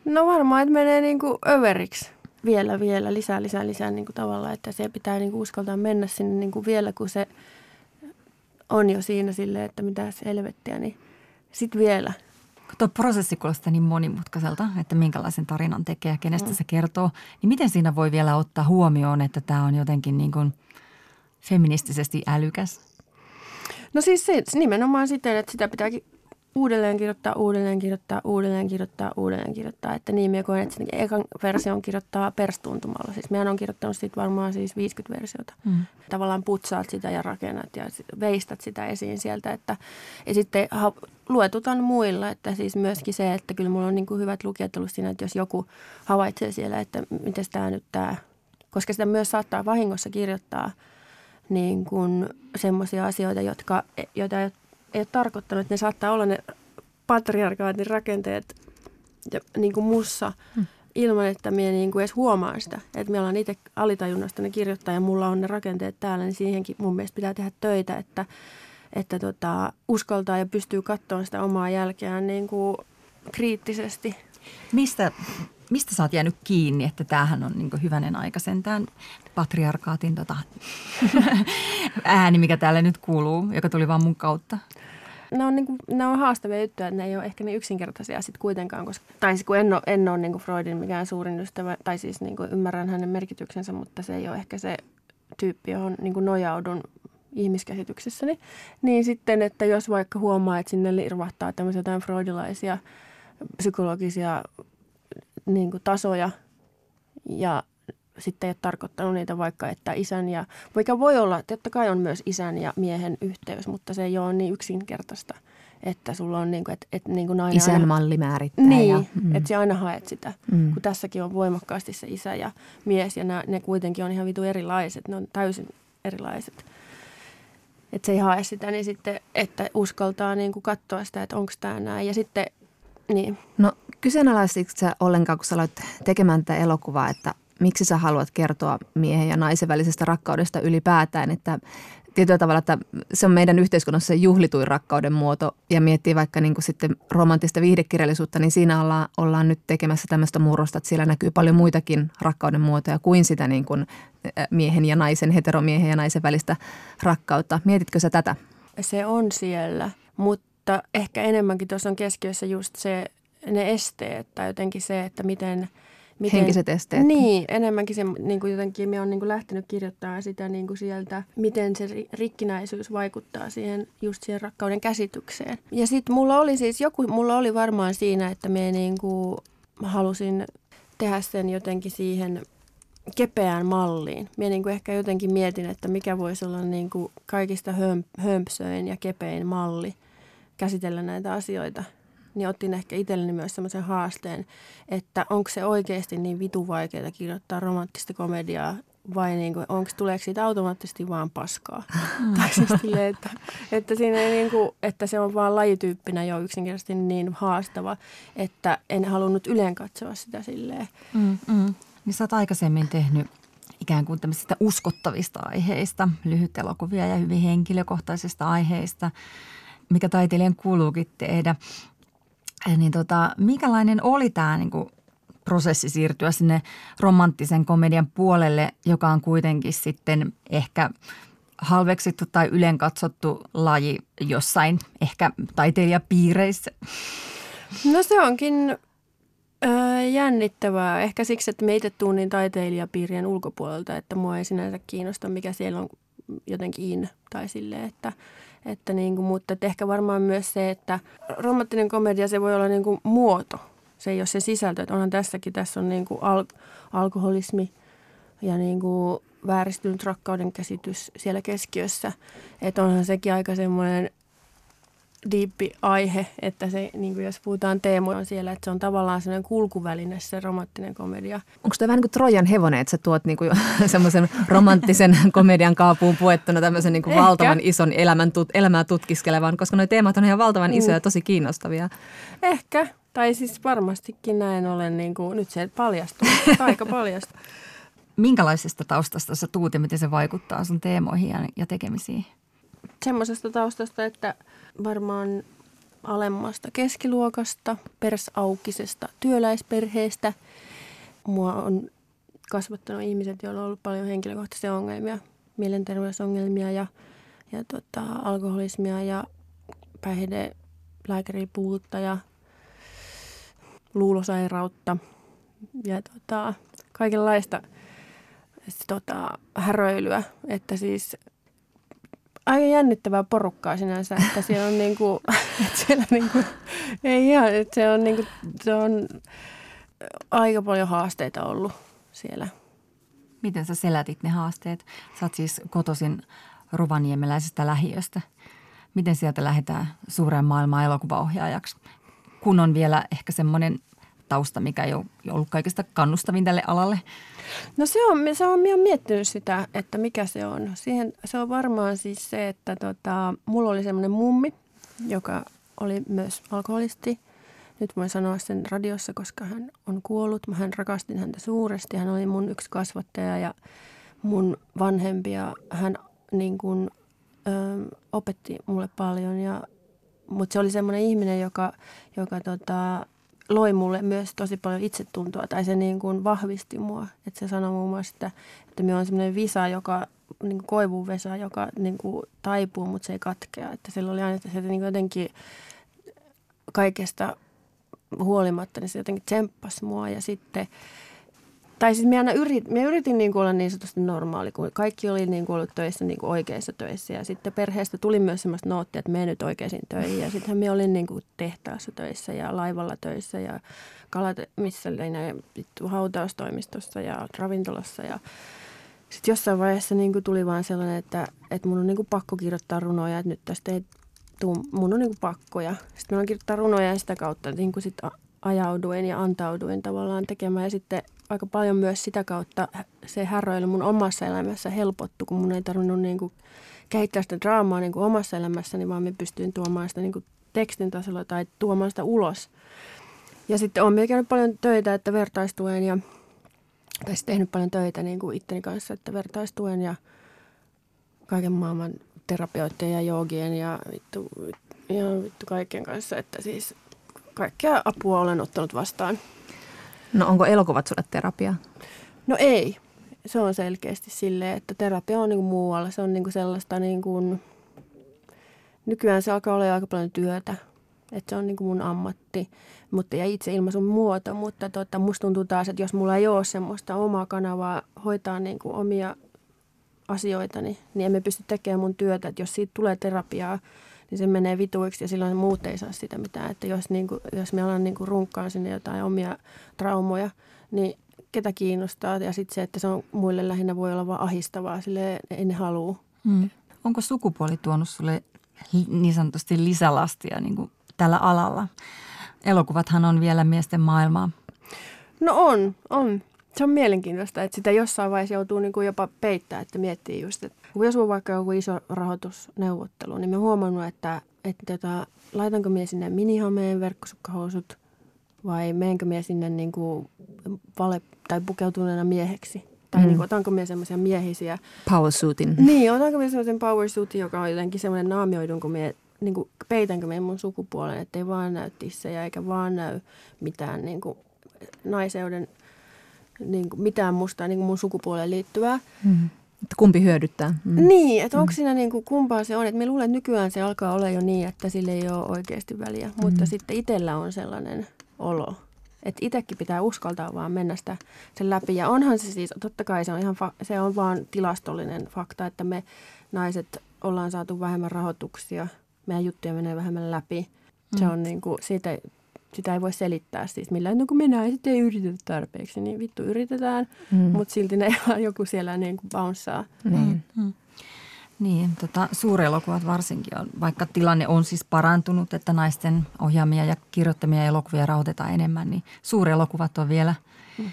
No varmaan, että menee niin kuin överiksi vielä, vielä, lisää, lisää, lisää niin kuin tavallaan, että se pitää niin kuin uskaltaa mennä sinne niin kuin vielä, kun se on jo siinä silleen, että mitä se helvettiä, niin sitten vielä. Tuo prosessi kuulostaa niin monimutkaiselta, että minkälaisen tarinan tekee ja kenestä mm. se kertoo, niin miten siinä voi vielä ottaa huomioon, että tämä on jotenkin niin kuin feministisesti älykäs? No siis se, nimenomaan siten, että sitä pitääkin uudelleen kirjoittaa, uudelleen kirjoittaa, uudelleen kirjoittaa, uudelleen kirjoittaa. Että niin minä koen, että sen ekan version kirjoittaa perstuntumalla. Siis minä olen kirjoittanut siitä varmaan siis 50 versiota. Mm. Tavallaan putsaat sitä ja rakennat ja veistät sitä esiin sieltä. Että, ja sitten luetutan muilla, että siis myöskin se, että kyllä mulla on niin kuin hyvät lukijat ollut siinä, että jos joku havaitsee siellä, että miten tämä nyt tämä, koska sitä myös saattaa vahingossa kirjoittaa niin kuin semmoisia asioita, jotka, joita ei ei ole tarkoittanut, että ne saattaa olla ne patriarkaatin rakenteet ja, niin kuin mussa hmm. ilman, että minä niin kuin edes huomaan sitä. Että minä olen itse alitajunnasta ne kirjoittaa ja mulla on ne rakenteet täällä, niin siihenkin mun mielestä pitää tehdä töitä, että, että tota, uskaltaa ja pystyy katsomaan sitä omaa jälkeään niin kuin kriittisesti. Mistä, mistä sä oot jäänyt kiinni, että tämähän on niin hyvänen aika sentään patriarkaatin tota, [laughs] ääni, mikä täällä nyt kuuluu, joka tuli vaan mun kautta? ne on, niin kuin, ne on haastavia juttuja, että ne ei ole ehkä niin yksinkertaisia sitten kuitenkaan, koska, tai siis kun en ole, en ole niin kuin Freudin mikään suurin ystävä, tai siis niin kuin ymmärrän hänen merkityksensä, mutta se ei ole ehkä se tyyppi, johon niin kuin nojaudun ihmiskäsityksessäni, niin sitten, että jos vaikka huomaa, että sinne lirvahtaa tämmöisiä jotain freudilaisia psykologisia niin kuin tasoja ja sitten ei ole tarkoittanut niitä vaikka, että isän ja, vaikka voi olla, että totta kai on myös isän ja miehen yhteys, mutta se ei ole niin yksinkertaista, että sulla on niin kuin, että, että niin kuin nainen Isän aina, malli määrittää. Niin, ja, mm. että sä aina haet sitä, mm. kun tässäkin on voimakkaasti se isä ja mies ja nämä, ne kuitenkin on ihan vitu erilaiset, ne on täysin erilaiset. Että se ei hae sitä, niin sitten, että uskaltaa niin kuin katsoa sitä, että onko tämä näin. Ja sitten, niin. No kyseenalaisitko sä ollenkaan, kun sä aloit tekemään tätä elokuvaa, että miksi sä haluat kertoa miehen ja naisen välisestä rakkaudesta ylipäätään, että tietyllä tavalla, että se on meidän yhteiskunnassa juhlituin rakkauden muoto ja miettii vaikka niin kuin sitten romanttista viihdekirjallisuutta, niin siinä ollaan, ollaan nyt tekemässä tämmöistä murrosta, että siellä näkyy paljon muitakin rakkauden muotoja kuin sitä niin kuin miehen ja naisen, heteromiehen ja naisen välistä rakkautta. Mietitkö sä tätä? Se on siellä, mutta ehkä enemmänkin tuossa on keskiössä just se, ne esteet tai jotenkin se, että miten – Miten, henkiset esteet. Niin, enemmänkin se niin kuin jotenkin me on niin kuin lähtenyt kirjoittamaan sitä niin kuin sieltä, miten se rikkinäisyys vaikuttaa siihen just siihen rakkauden käsitykseen. Ja sitten mulla oli siis joku, mulla oli varmaan siinä, että me niin kuin halusin tehdä sen jotenkin siihen kepeään malliin. Minä niin kuin ehkä jotenkin mietin, että mikä voisi olla niin kuin kaikista hömpsöin ja kepein malli käsitellä näitä asioita – niin otin ehkä itselleni myös semmoisen haasteen, että onko se oikeasti niin vitu vaikeaa kirjoittaa romanttista komediaa vai niin kuin, onko, tuleeko siitä automaattisesti vaan paskaa? tai siis sille, että, että, siinä niin kuin, että se on vaan lajityyppinä jo yksinkertaisesti niin haastava, että en halunnut yleen katsoa sitä silleen. Mm, mm. Niin sä oot aikaisemmin tehnyt ikään kuin tämmöisistä uskottavista aiheista, lyhyt elokuvia ja hyvin henkilökohtaisista aiheista, mikä taiteilijan kuuluukin tehdä. Niin tota, mikälainen oli tämä niin kuin prosessi siirtyä sinne romanttisen komedian puolelle, joka on kuitenkin sitten ehkä halveksittu tai ylen katsottu laji jossain ehkä taiteilijapiireissä? No se onkin äh, jännittävää. Ehkä siksi, että me itse tuun niin taiteilijapiirien ulkopuolelta, että mua ei sinänsä kiinnosta, mikä siellä on jotenkin in tai silleen, että – että niin kuin, mutta että ehkä varmaan myös se, että romanttinen komedia se voi olla niin kuin muoto. Se ei ole se sisältö. Että onhan tässäkin, tässä on niin kuin al- alkoholismi ja niin kuin vääristynyt rakkauden käsitys siellä keskiössä. Että onhan sekin aika semmoinen diippi aihe, että se, niin kuin jos puhutaan teemoja on siellä, että se on tavallaan sellainen kulkuväline, se romanttinen komedia. Onko tämä vähän niin kuin Trojan hevonen, että sä tuot niin kuin [laughs] semmoisen romanttisen [laughs] komedian kaapuun puettuna tämmöisen niin kuin valtavan ison elämän, tut, elämää tutkiskelevan, koska nuo teemat on ihan valtavan isoja ja tosi kiinnostavia. Ehkä, tai siis varmastikin näin olen, niin kuin, nyt se paljastuu, [laughs] aika paljastuu. Minkälaisesta taustasta sä tuut ja miten se vaikuttaa sun teemoihin ja tekemisiin? Semmoisesta taustasta, että – varmaan alemmasta keskiluokasta, persaukisesta työläisperheestä. Mua on kasvattanut ihmiset, joilla on ollut paljon henkilökohtaisia ongelmia, mielenterveysongelmia ja, ja tota, alkoholismia ja päihde, lääkärilipuutta ja luulosairautta ja tota, kaikenlaista tota, häröilyä. Että siis aika jännittävää porukkaa sinänsä, että siellä on niinku, [laughs] että siellä niinku, ei ihan, että se on niinku, se on aika paljon haasteita ollut siellä. Miten sä selätit ne haasteet? Sä oot siis kotoisin rovaniemeläisestä lähiöstä. Miten sieltä lähdetään suureen maailmaan elokuvaohjaajaksi? Kun on vielä ehkä semmoinen tausta, mikä ei ole ollut kaikista kannustavin tälle alalle. No se on, se on, minä olen miettinyt sitä, että mikä se on. Siihen, se on varmaan siis se, että tota, mulla oli semmoinen mummi, joka oli myös alkoholisti. Nyt voin sanoa sen radiossa, koska hän on kuollut. Mä hän rakastin häntä suuresti. Hän oli mun yksi kasvattaja ja mun vanhempi ja hän niin kuin, ö, opetti mulle paljon. Ja, mutta se oli semmoinen ihminen, joka, joka tota, loi mulle myös tosi paljon itsetuntoa tai se niin kuin vahvisti mua. Että se sanoi muun muassa, että, että minä olen semmoinen visa, joka, niin kuin koivuvesa, joka niin kuin taipuu, mutta se ei katkea. Että sillä oli aina, että se niin kuin jotenkin kaikesta huolimatta, niin se jotenkin tsemppasi mua ja sitten tai siis minä, aina yrit, minä yritin niin kuin olla niin sanotusti normaali, kun kaikki oli niin kuin ollut töissä niin kuin oikeissa töissä. Ja sitten perheestä tuli myös sellaista noottia, että mene nyt oikeisiin töihin. Ja sittenhän minä olin niin kuin tehtaassa töissä ja laivalla töissä ja kalat, missä oli vittu hautaustoimistossa ja ravintolassa. Ja sitten jossain vaiheessa niin kuin tuli vaan sellainen, että, että mun on niin kuin pakko kirjoittaa runoja, että nyt tästä ei tuu, mun on niin kuin pakko. Ja sitten on kirjoittaa runoja ja sitä kautta niin kuin sit ajauduin ja antauduin tavallaan tekemään. Ja sitten aika paljon myös sitä kautta se häröily mun omassa elämässä helpottu, kun mun ei tarvinnut niin kuin kehittää sitä draamaa niin kuin omassa elämässäni, vaan mä pystyin tuomaan sitä niin kuin tekstin tasolla tai tuomaan sitä ulos. Ja sitten olen käynyt paljon töitä, että vertaistuen ja tai sitten tehnyt paljon töitä niin kuin itteni kanssa, että vertaistuen ja kaiken maailman terapioiden ja joogien ja vittu, ja vittu kaiken kanssa, että siis kaikkea apua olen ottanut vastaan. No onko elokuvat sulle terapia? No ei. Se on selkeästi silleen, että terapia on niin kuin muualla. Se on niin kuin sellaista niin kuin, nykyään se alkaa olla aika paljon työtä. Että se on niin kuin mun ammatti mutta, ja itse ilmaisun muoto, mutta tota, musta tuntuu taas, että jos mulla ei ole semmoista omaa kanavaa hoitaa niin kuin omia asioita, niin, niin emme pysty tekemään mun työtä. Että jos siitä tulee terapiaa, niin se menee vituiksi ja silloin muut ei saa sitä mitään. Että jos, niin kuin, jos me alan niin kuin runkkaan sinne jotain omia traumoja, niin ketä kiinnostaa. Ja sitten se, että se on muille lähinnä voi olla vaan ahistavaa, sille ei ne halua. Hmm. Onko sukupuoli tuonut sulle niin sanotusti lisälastia niin kuin tällä alalla? Elokuvathan on vielä miesten maailmaa. No on, on. Se on mielenkiintoista, että sitä jossain vaiheessa joutuu niin kuin jopa peittää, että miettii just, että kun jos on vaikka joku iso rahoitusneuvottelu, niin mä huomannut, että, että tota, laitanko minä sinne minihameen verkkosukkahousut vai meenkö minä sinne niin kuin vale- tai pukeutuneena mieheksi. Tai mm. niin kuin, otanko minä semmoisia miehisiä. Powersuitin. Niin, otanko minä semmoisen powersuitin, joka on jotenkin semmoinen naamioidun, kun minä niin kuin, peitänkö minä mun sukupuolen, ettei vaan näy tissejä eikä vaan näy mitään niin kuin, naiseuden, niin kuin, mitään musta niin kuin mun sukupuoleen liittyvää. Mm. Että kumpi hyödyttää. Mm. Niin, että onko siinä niin kuin, kumpaa se on. Että me luulen, että nykyään se alkaa olla jo niin, että sille ei ole oikeasti väliä. Mm. Mutta sitten itsellä on sellainen olo, että itsekin pitää uskaltaa vaan mennä sitä sen läpi. Ja onhan se siis, totta kai se on ihan, fa- se on vaan tilastollinen fakta, että me naiset ollaan saatu vähemmän rahoituksia. Meidän juttuja menee vähemmän läpi. Se mm. on niin kuin, siitä sitä ei voi selittää siis millään, no kun mennään sitten ei yritetä tarpeeksi, niin vittu yritetään, mm. mutta silti ne [laughs] joku siellä niin kuin bouncea. Niin. Mm. Niin, tota, suurelokuvat varsinkin on, vaikka tilanne on siis parantunut, että naisten ohjaamia ja kirjoittamia elokuvia rahoitetaan enemmän, niin suurelokuvat on vielä mm.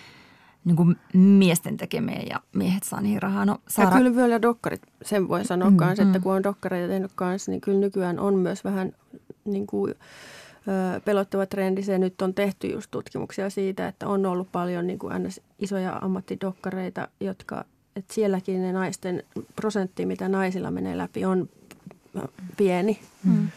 niin kuin miesten tekemiä ja miehet saa niihin rahaa. No, Saara... Ja kyllä vielä dokkarit, sen voi sanoa mm, kanssa, että mm. kun on dokkareita tehnyt kanssa, niin kyllä nykyään on myös vähän niin kuin – pelottava trendi. Se nyt on tehty just tutkimuksia siitä, että on ollut paljon niin kuin isoja ammattidokkareita, jotka, että sielläkin ne naisten prosentti, mitä naisilla menee läpi, on pieni. Hmm.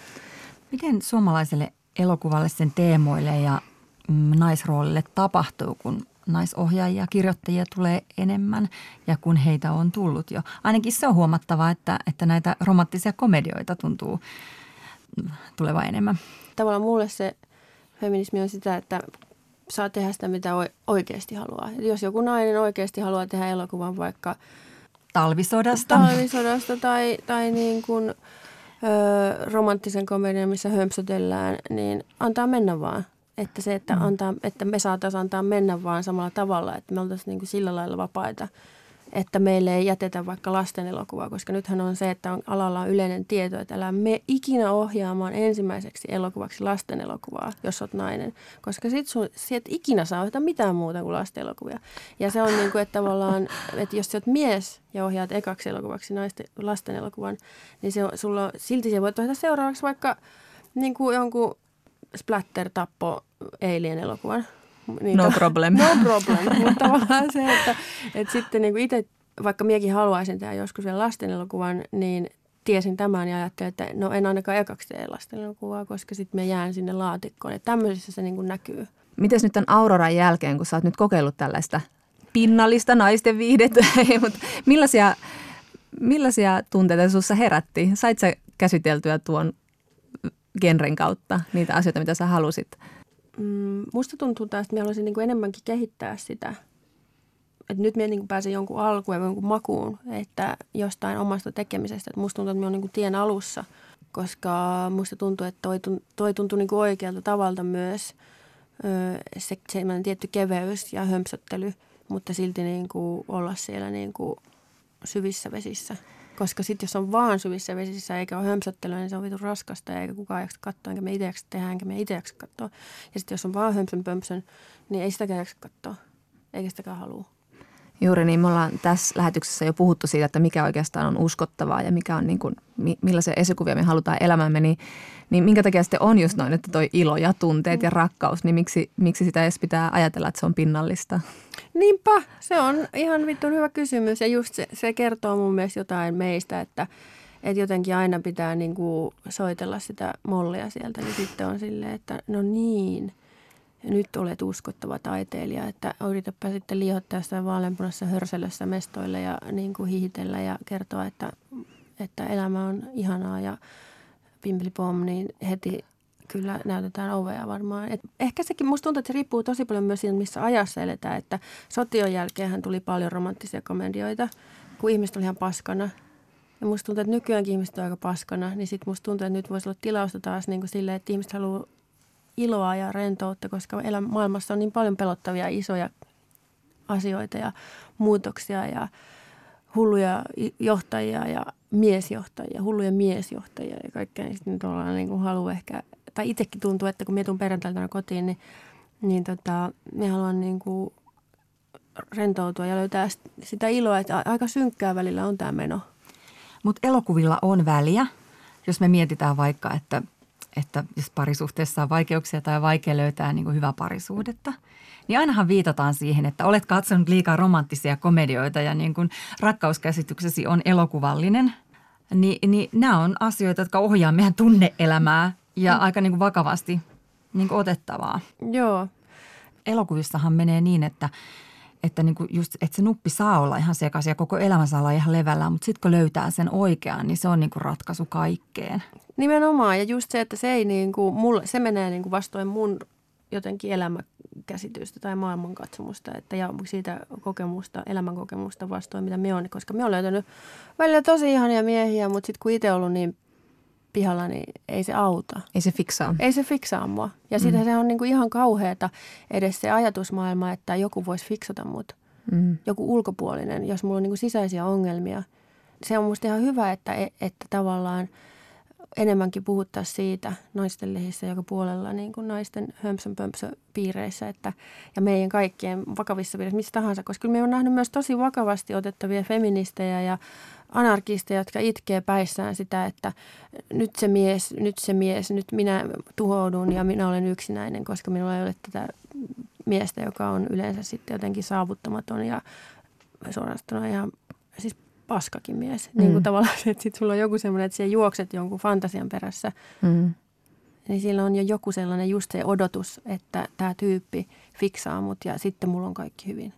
Miten suomalaiselle elokuvalle, sen teemoille ja mm, naisroolille tapahtuu, kun naisohjaajia, kirjoittajia tulee enemmän ja kun heitä on tullut jo. Ainakin se on huomattava, että, että näitä romanttisia komedioita tuntuu tulevan enemmän. Tavallaan mulle se feminismi on sitä, että saa tehdä sitä, mitä oikeasti haluaa. Et jos joku nainen oikeasti haluaa tehdä elokuvan vaikka talvisodasta, talvisodasta tai, tai niin kuin, ö, romanttisen komedian, missä hömpsötellään, niin antaa mennä vaan. Että se, että, mm. antaa, että me saataisiin antaa mennä vaan samalla tavalla, että me oltaisiin niin kuin sillä lailla vapaita – että meille ei jätetä vaikka lasten elokuvaa, koska nythän on se, että on, alalla on yleinen tieto, että älä me ikinä ohjaamaan ensimmäiseksi elokuvaksi lasten elokuvaa, jos olet nainen, koska sit sun, et ikinä saa ohjata mitään muuta kuin lasten elokuvia. Ja se on niin kuin, että tavallaan, että jos olet mies ja ohjaat ekaksi elokuvaksi naisten, lasten elokuvan, niin se, sulla, silti se voit ohjata seuraavaksi vaikka niin kuin jonkun splatter-tappo Alien elokuvan Niitä, no problem. No problem, mutta tavallaan se, että, että sitten niin itse, vaikka minäkin haluaisin tehdä joskus vielä lastenelokuvan, niin tiesin tämän ja ajattelin, että no en ainakaan ekaksi tee lastenelokuvaa, koska sitten me jään sinne laatikkoon. Että tämmöisissä se niin kuin näkyy. Miten nyt tämän Auroran jälkeen, kun sä oot nyt kokeillut tällaista pinnallista naisten viihdettä, [laughs] mutta millaisia, millaisia tunteita sinussa herätti? Sait sä käsiteltyä tuon genren kautta niitä asioita, mitä sä halusit mm, musta tuntuu taas, että mä haluaisin niin kuin enemmänkin kehittää sitä. Että nyt mä niin pääsen jonkun alkuun ja jonkun makuun, että jostain omasta tekemisestä. Että musta tuntuu, että mä oon niin kuin tien alussa, koska musta tuntuu, että toi, toi tuntuu niin kuin oikealta tavalta myös. se semmoinen tietty keveys ja hömpsöttely, mutta silti niin kuin olla siellä niin kuin syvissä vesissä. Koska sitten jos on vaan syvissä vesissä eikä ole hömpsöttelyä, niin se on vitu raskasta eikä kukaan jaksa katsoa, enkä me itse jaksa tehdä, enkä me itse jaksa katsoa. Ja sitten jos on vaan hömpsön pömpsön, niin ei sitäkään jaksa katsoa, eikä sitäkään halua. Juuri niin, me ollaan tässä lähetyksessä jo puhuttu siitä, että mikä oikeastaan on uskottavaa ja mikä on niin kuin, millaisia esikuvia me halutaan elämämme, niin, niin minkä takia sitten on just noin, että toi ilo ja tunteet ja rakkaus, niin miksi, miksi sitä edes pitää ajatella, että se on pinnallista? Niinpä, se on ihan vittu hyvä kysymys ja just se, se kertoo mun mielestä jotain meistä, että, että jotenkin aina pitää niin kuin soitella sitä mollia sieltä, niin sitten on silleen, että no niin – nyt olet uskottava taiteilija, että yritäpä sitten liihottaa jossain vaaleanpunassa hörselössä mestoille ja niin kuin hihitellä ja kertoa, että, että elämä on ihanaa ja pom, niin heti kyllä näytetään ovea varmaan. Et ehkä sekin, musta tuntuu, että se riippuu tosi paljon myös siitä, missä ajassa eletään, että sotion jälkeen tuli paljon romanttisia komedioita, kun ihmiset oli ihan paskana. Ja musta tuntuu, että nykyäänkin ihmiset on aika paskana, niin sitten musta tuntuu, että nyt voisi olla tilausta taas niin kuin silleen, että ihmiset haluaa iloa ja rentoutta, koska maailmassa on niin paljon pelottavia isoja asioita ja muutoksia ja hulluja johtajia ja miesjohtajia, hulluja miesjohtajia ja kaikkea. Niin sitten ollaan niin kuin halu ehkä, tai itsekin tuntuu, että kun mietun perjantailtana kotiin, niin, niin tota, me haluan niin kuin rentoutua ja löytää sitä iloa, että aika synkkää välillä on tämä meno. Mutta elokuvilla on väliä, jos me mietitään vaikka, että että jos parisuhteessa on vaikeuksia tai vaikea löytää niin kuin hyvää parisuudetta, niin ainahan viitataan siihen, että olet katsonut liikaa romanttisia komedioita ja niin kuin rakkauskäsityksesi on elokuvallinen. Ni, niin nämä on asioita, jotka ohjaa meidän tunneelämää ja mm. aika niin kuin vakavasti niin kuin otettavaa. Joo. Elokuvissahan menee niin, että että, niin kuin just, että se nuppi saa olla ihan sekaisin ja koko elämä saa olla ihan levällään, mutta sitten kun löytää sen oikean, niin se on niin kuin ratkaisu kaikkeen. Nimenomaan ja just se, että se, ei niin kuin, mulle, se menee niin kuin vastoin mun jotenkin elämäkäsitystä tai maailmankatsomusta että, ja siitä kokemusta, elämänkokemusta vastoin, mitä me on. Koska me on löytänyt välillä tosi ihania miehiä, mutta sitten kun itse ollut niin pihalla, niin ei se auta. Ei se fiksaa. Ei se fiksaa mua. Ja mm. sitten se on niinku ihan kauheata edes se ajatusmaailma, että joku voisi fiksata mut. Mm. Joku ulkopuolinen, jos mulla on niinku sisäisiä ongelmia. Se on musta ihan hyvä, että, että tavallaan – enemmänkin puhuttaisiin siitä naisten lehissä joka puolella niin kuin naisten hömpsön piireissä että, ja meidän kaikkien vakavissa piireissä, missä tahansa. Koska me on nähnyt myös tosi vakavasti otettavia feministejä ja anarkisteja, jotka itkee päissään sitä, että nyt se mies, nyt se mies, nyt minä tuhoudun ja minä olen yksinäinen, koska minulla ei ole tätä miestä, joka on yleensä sitten jotenkin saavuttamaton ja suorastaan ihan siis paskakin mies. Mm. Niin kuin tavallaan se, että sit sulla on joku semmoinen, että sä juokset jonkun fantasian perässä. Mm. niin sillä on jo joku sellainen just se odotus, että tämä tyyppi fiksaa mut ja sitten mulla on kaikki hyvin.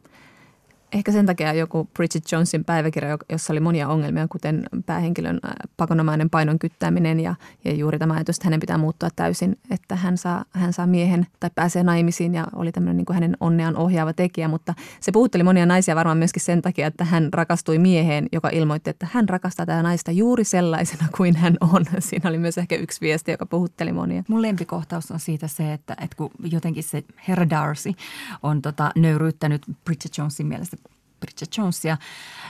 Ehkä sen takia joku Bridget Jonesin päiväkirja, jossa oli monia ongelmia, kuten päähenkilön äh, pakonomainen painon kyttääminen ja, ja juuri tämä ajatus, että hänen pitää muuttua täysin, että hän saa, hän saa miehen tai pääsee naimisiin ja oli tämmöinen niin kuin hänen onneaan ohjaava tekijä. Mutta se puhutteli monia naisia varmaan myöskin sen takia, että hän rakastui mieheen, joka ilmoitti, että hän rakastaa tätä naista juuri sellaisena kuin hän on. [laughs] Siinä oli myös ehkä yksi viesti, joka puhutteli monia. Mun lempikohtaus on siitä se, että, että kun jotenkin se herra Darcy on tota, nöyryyttänyt Bridget Jonesin mielestä Bridget Jonesia.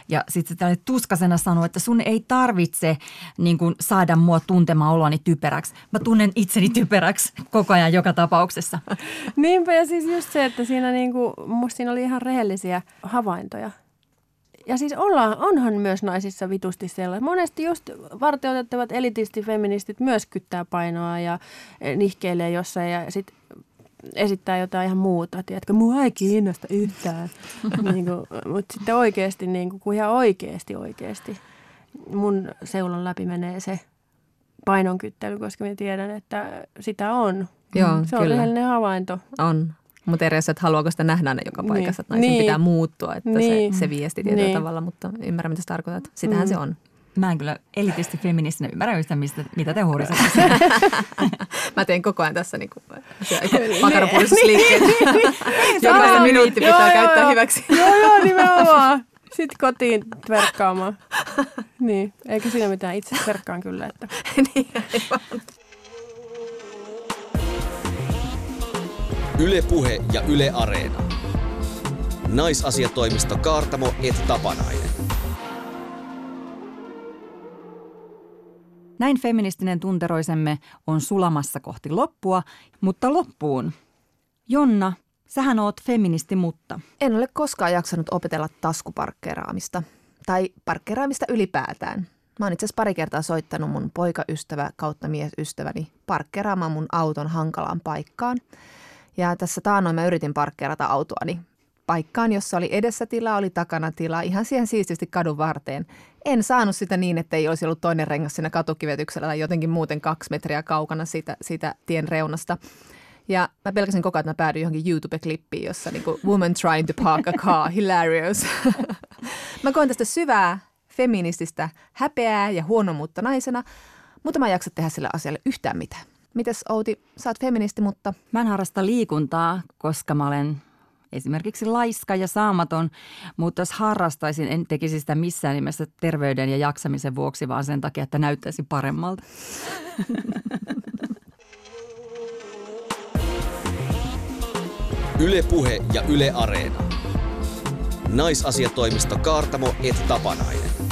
Ja sitten se tuskasena sanoi, että sun ei tarvitse niin kuin, saada mua tuntemaan oloani typeräksi. Mä tunnen itseni typeräksi koko ajan joka tapauksessa. [laughs] Niinpä ja siis just se, että siinä, niin kuin, musta siinä oli ihan rehellisiä havaintoja. Ja siis ollaan, onhan myös naisissa vitusti sellainen. Monesti just varteutettavat elitistifeministit myös kyttää painoa ja nihkeilee jossain ja sitten esittää jotain ihan muuta. Tiedätkö, mua ei kiinnosta yhtään. [laughs] niin kuin, mutta sitten oikeasti, niin kuin, kun ihan oikeasti oikeasti mun seulon läpi menee se painonkyttely, koska minä tiedän, että sitä on. Joo, se on kyllä. rehellinen havainto. On. Mutta eri että haluaako sitä nähdä aina joka Niin. paikassa, että naisen Niin. pitää muuttua, että Niin. se, se viesti tietyllä Niin. tavalla, mutta ymmärrän mitä tarkoitat. Sitähän Mm. se on. Mä en kyllä elitisti feministinä ymmärrä yhtään, mistä, mitä te huurisette. [laughs] Mä teen koko ajan tässä niinku, pakaropuolustusliikkeet. Jokaista Joo, minuutti joo, pitää joo, käyttää joo. hyväksi. joo, joo, nimenomaan. Sitten kotiin verkkaamaan. Niin, eikä siinä mitään. Itse verkkaan kyllä. Että. [laughs] niin, aivan. Yle Puhe ja Yle Areena. Naisasiatoimisto Kaartamo et Tapanainen. Näin feministinen tunteroisemme on sulamassa kohti loppua, mutta loppuun. Jonna, sähän oot feministi, mutta En ole koskaan jaksanut opetella taskuparkkeeraamista tai parkkeeraamista ylipäätään. Mä oon itse asiassa pari kertaa soittanut mun poikaystävä kautta miesystäväni parkkeeraamaan mun auton hankalaan paikkaan. Ja tässä taannoin mä yritin parkkeerata autoani paikkaan, jossa oli edessä tilaa, oli takana tilaa, ihan siihen siististi kadun varteen. En saanut sitä niin, että ei olisi ollut toinen rengas siinä katukivetyksellä tai jotenkin muuten kaksi metriä kaukana siitä, siitä tien reunasta. Ja mä pelkäsin koko ajan, että mä päädyin johonkin YouTube-klippiin, jossa niinku woman trying to park a car, [laughs] hilarious. mä koen tästä syvää feminististä häpeää ja huonomuutta naisena, mutta mä en jaksa tehdä sille asialle yhtään mitään. Mites Outi, sä oot feministi, mutta mä en harrasta liikuntaa, koska mä olen esimerkiksi laiska ja saamaton, mutta jos harrastaisin, en tekisi sitä missään nimessä terveyden ja jaksamisen vuoksi, vaan sen takia, että näyttäisi paremmalta. [laughs] Yle Puhe ja Yle Areena. Naisasiatoimisto Kaartamo et Tapanainen.